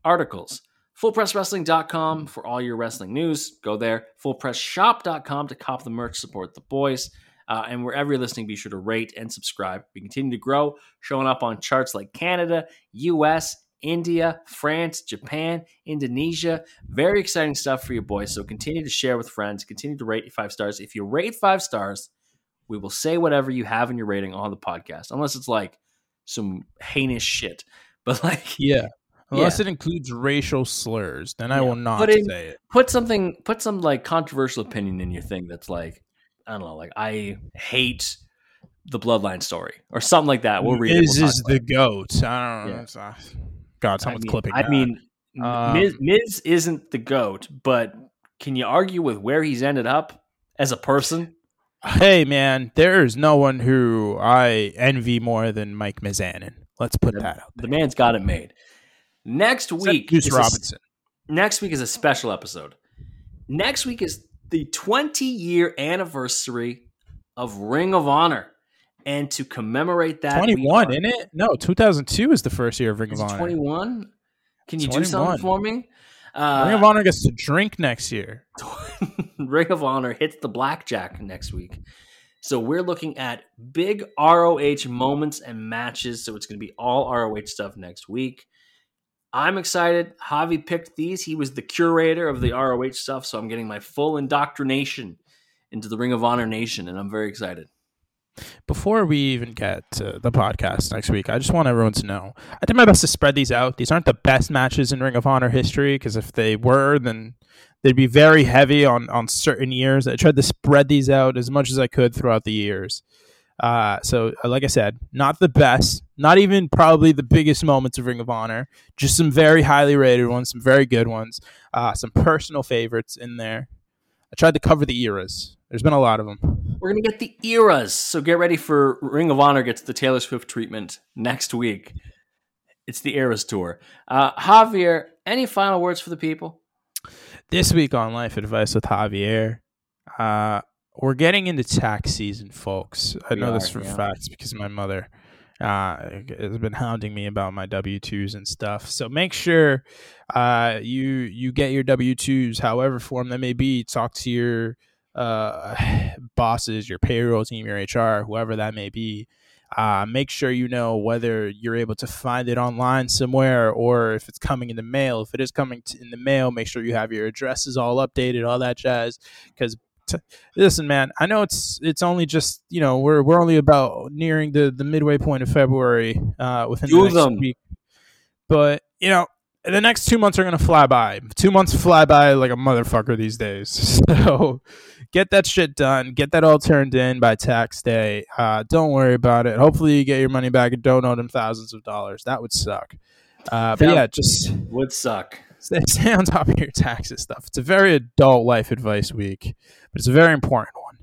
articles. FullPressWrestling.com for all your wrestling news. Go there. FullPressShop.com to cop the merch, support the boys. Uh, and wherever you're listening, be sure to rate and subscribe. We continue to grow, showing up on charts like Canada, US, India, France, Japan, Indonesia. Very exciting stuff for you boys. So continue to share with friends. Continue to rate five stars. If you rate five stars, we will say whatever you have in your rating on the podcast, unless it's like some heinous shit. But like, Yeah. Unless Yeah. it includes racial slurs, then I will not Put in- say it. put something, put some like controversial opinion in your thing that's like, I don't know, like I hate the Bloodline story or something like that. We'll read it. Miz We'll is the about goat. I don't know. Yeah. Uh, God, someone's I mean, clipping. I that. mean, Um, Miz, Miz isn't the goat, but can you argue with where he's ended up as a person? hey man, there is no one who I envy more than Mike Mizanin. Let's put that out The man's got it made. Next week, Juice is a- Robinson. next week is a special episode. Next week is the 20 year anniversary of Ring of Honor. And to commemorate that, 21, are- isn't it? No, 2002 is the first year of Ring of Honor. 21? Can you It's do something for me? Uh, Ring of Honor gets to drink next year. Ring of Honor hits the blackjack next week. So we're looking at big ROH moments and matches. So it's going to be all ROH stuff next week. I'm excited. Javi picked these. He was the curator of the ROH stuff. So I'm getting my full indoctrination into the Ring of Honor Nation. And I'm very excited. Before we even get to the podcast next week, I just want everyone to know I did my best to spread these out. These aren't the best matches in Ring of Honor history because if they were, then they'd be very heavy on on certain years. I tried to spread these out as much as I could throughout the years. Uh, so, uh, like I said, not the best, not even probably the biggest moments of Ring of Honor. Just some very highly rated ones, some very good ones, uh, some personal favorites in there. I tried to cover the eras. There's been a lot of them. We're going to get the eras. So get ready for Ring of Honor gets the Taylor Swift treatment next week. It's the Eras Tour. Uh, Javier, any final words for the people? This week on Life Advice with Javier, uh, we're getting into tax season, folks. I We know this are, for yeah. facts because my mother uh, has been hounding me about my W twos and stuff. So make sure uh, you you get your W twos, however form that may be. Talk to your uh, bosses, your payroll team, your HR, whoever that may be. Uh, make sure you know whether you're able to find it online somewhere or if it's coming in the mail. If it is coming in the mail, make sure you have your addresses all updated, all that jazz. Because t- listen, man, I know it's it's only just you know we're we're only about nearing the the midway point of February uh, within Do the next them. week, but you know the next two months are gonna fly by. Two months fly by like a motherfucker these days. So get that shit done. Get that all turned in by tax day. Uh, don't worry about it. Hopefully you get your money back and don't owe them thousands of dollars. That would suck. Uh, but yeah, just Would suck. Stay, on top of your taxes stuff. It's a very adult life advice week, but it's a very important one.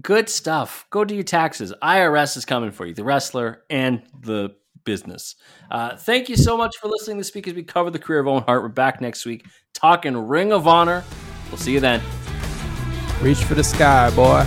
Good stuff. Go do your taxes. IRS is coming for you, the wrestler and the business. Uh, thank you so much for listening this week as we cover the career of Owen Hart. We're back next week talking Ring of Honor. We'll see you then. Reach for the sky, boy.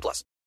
plus.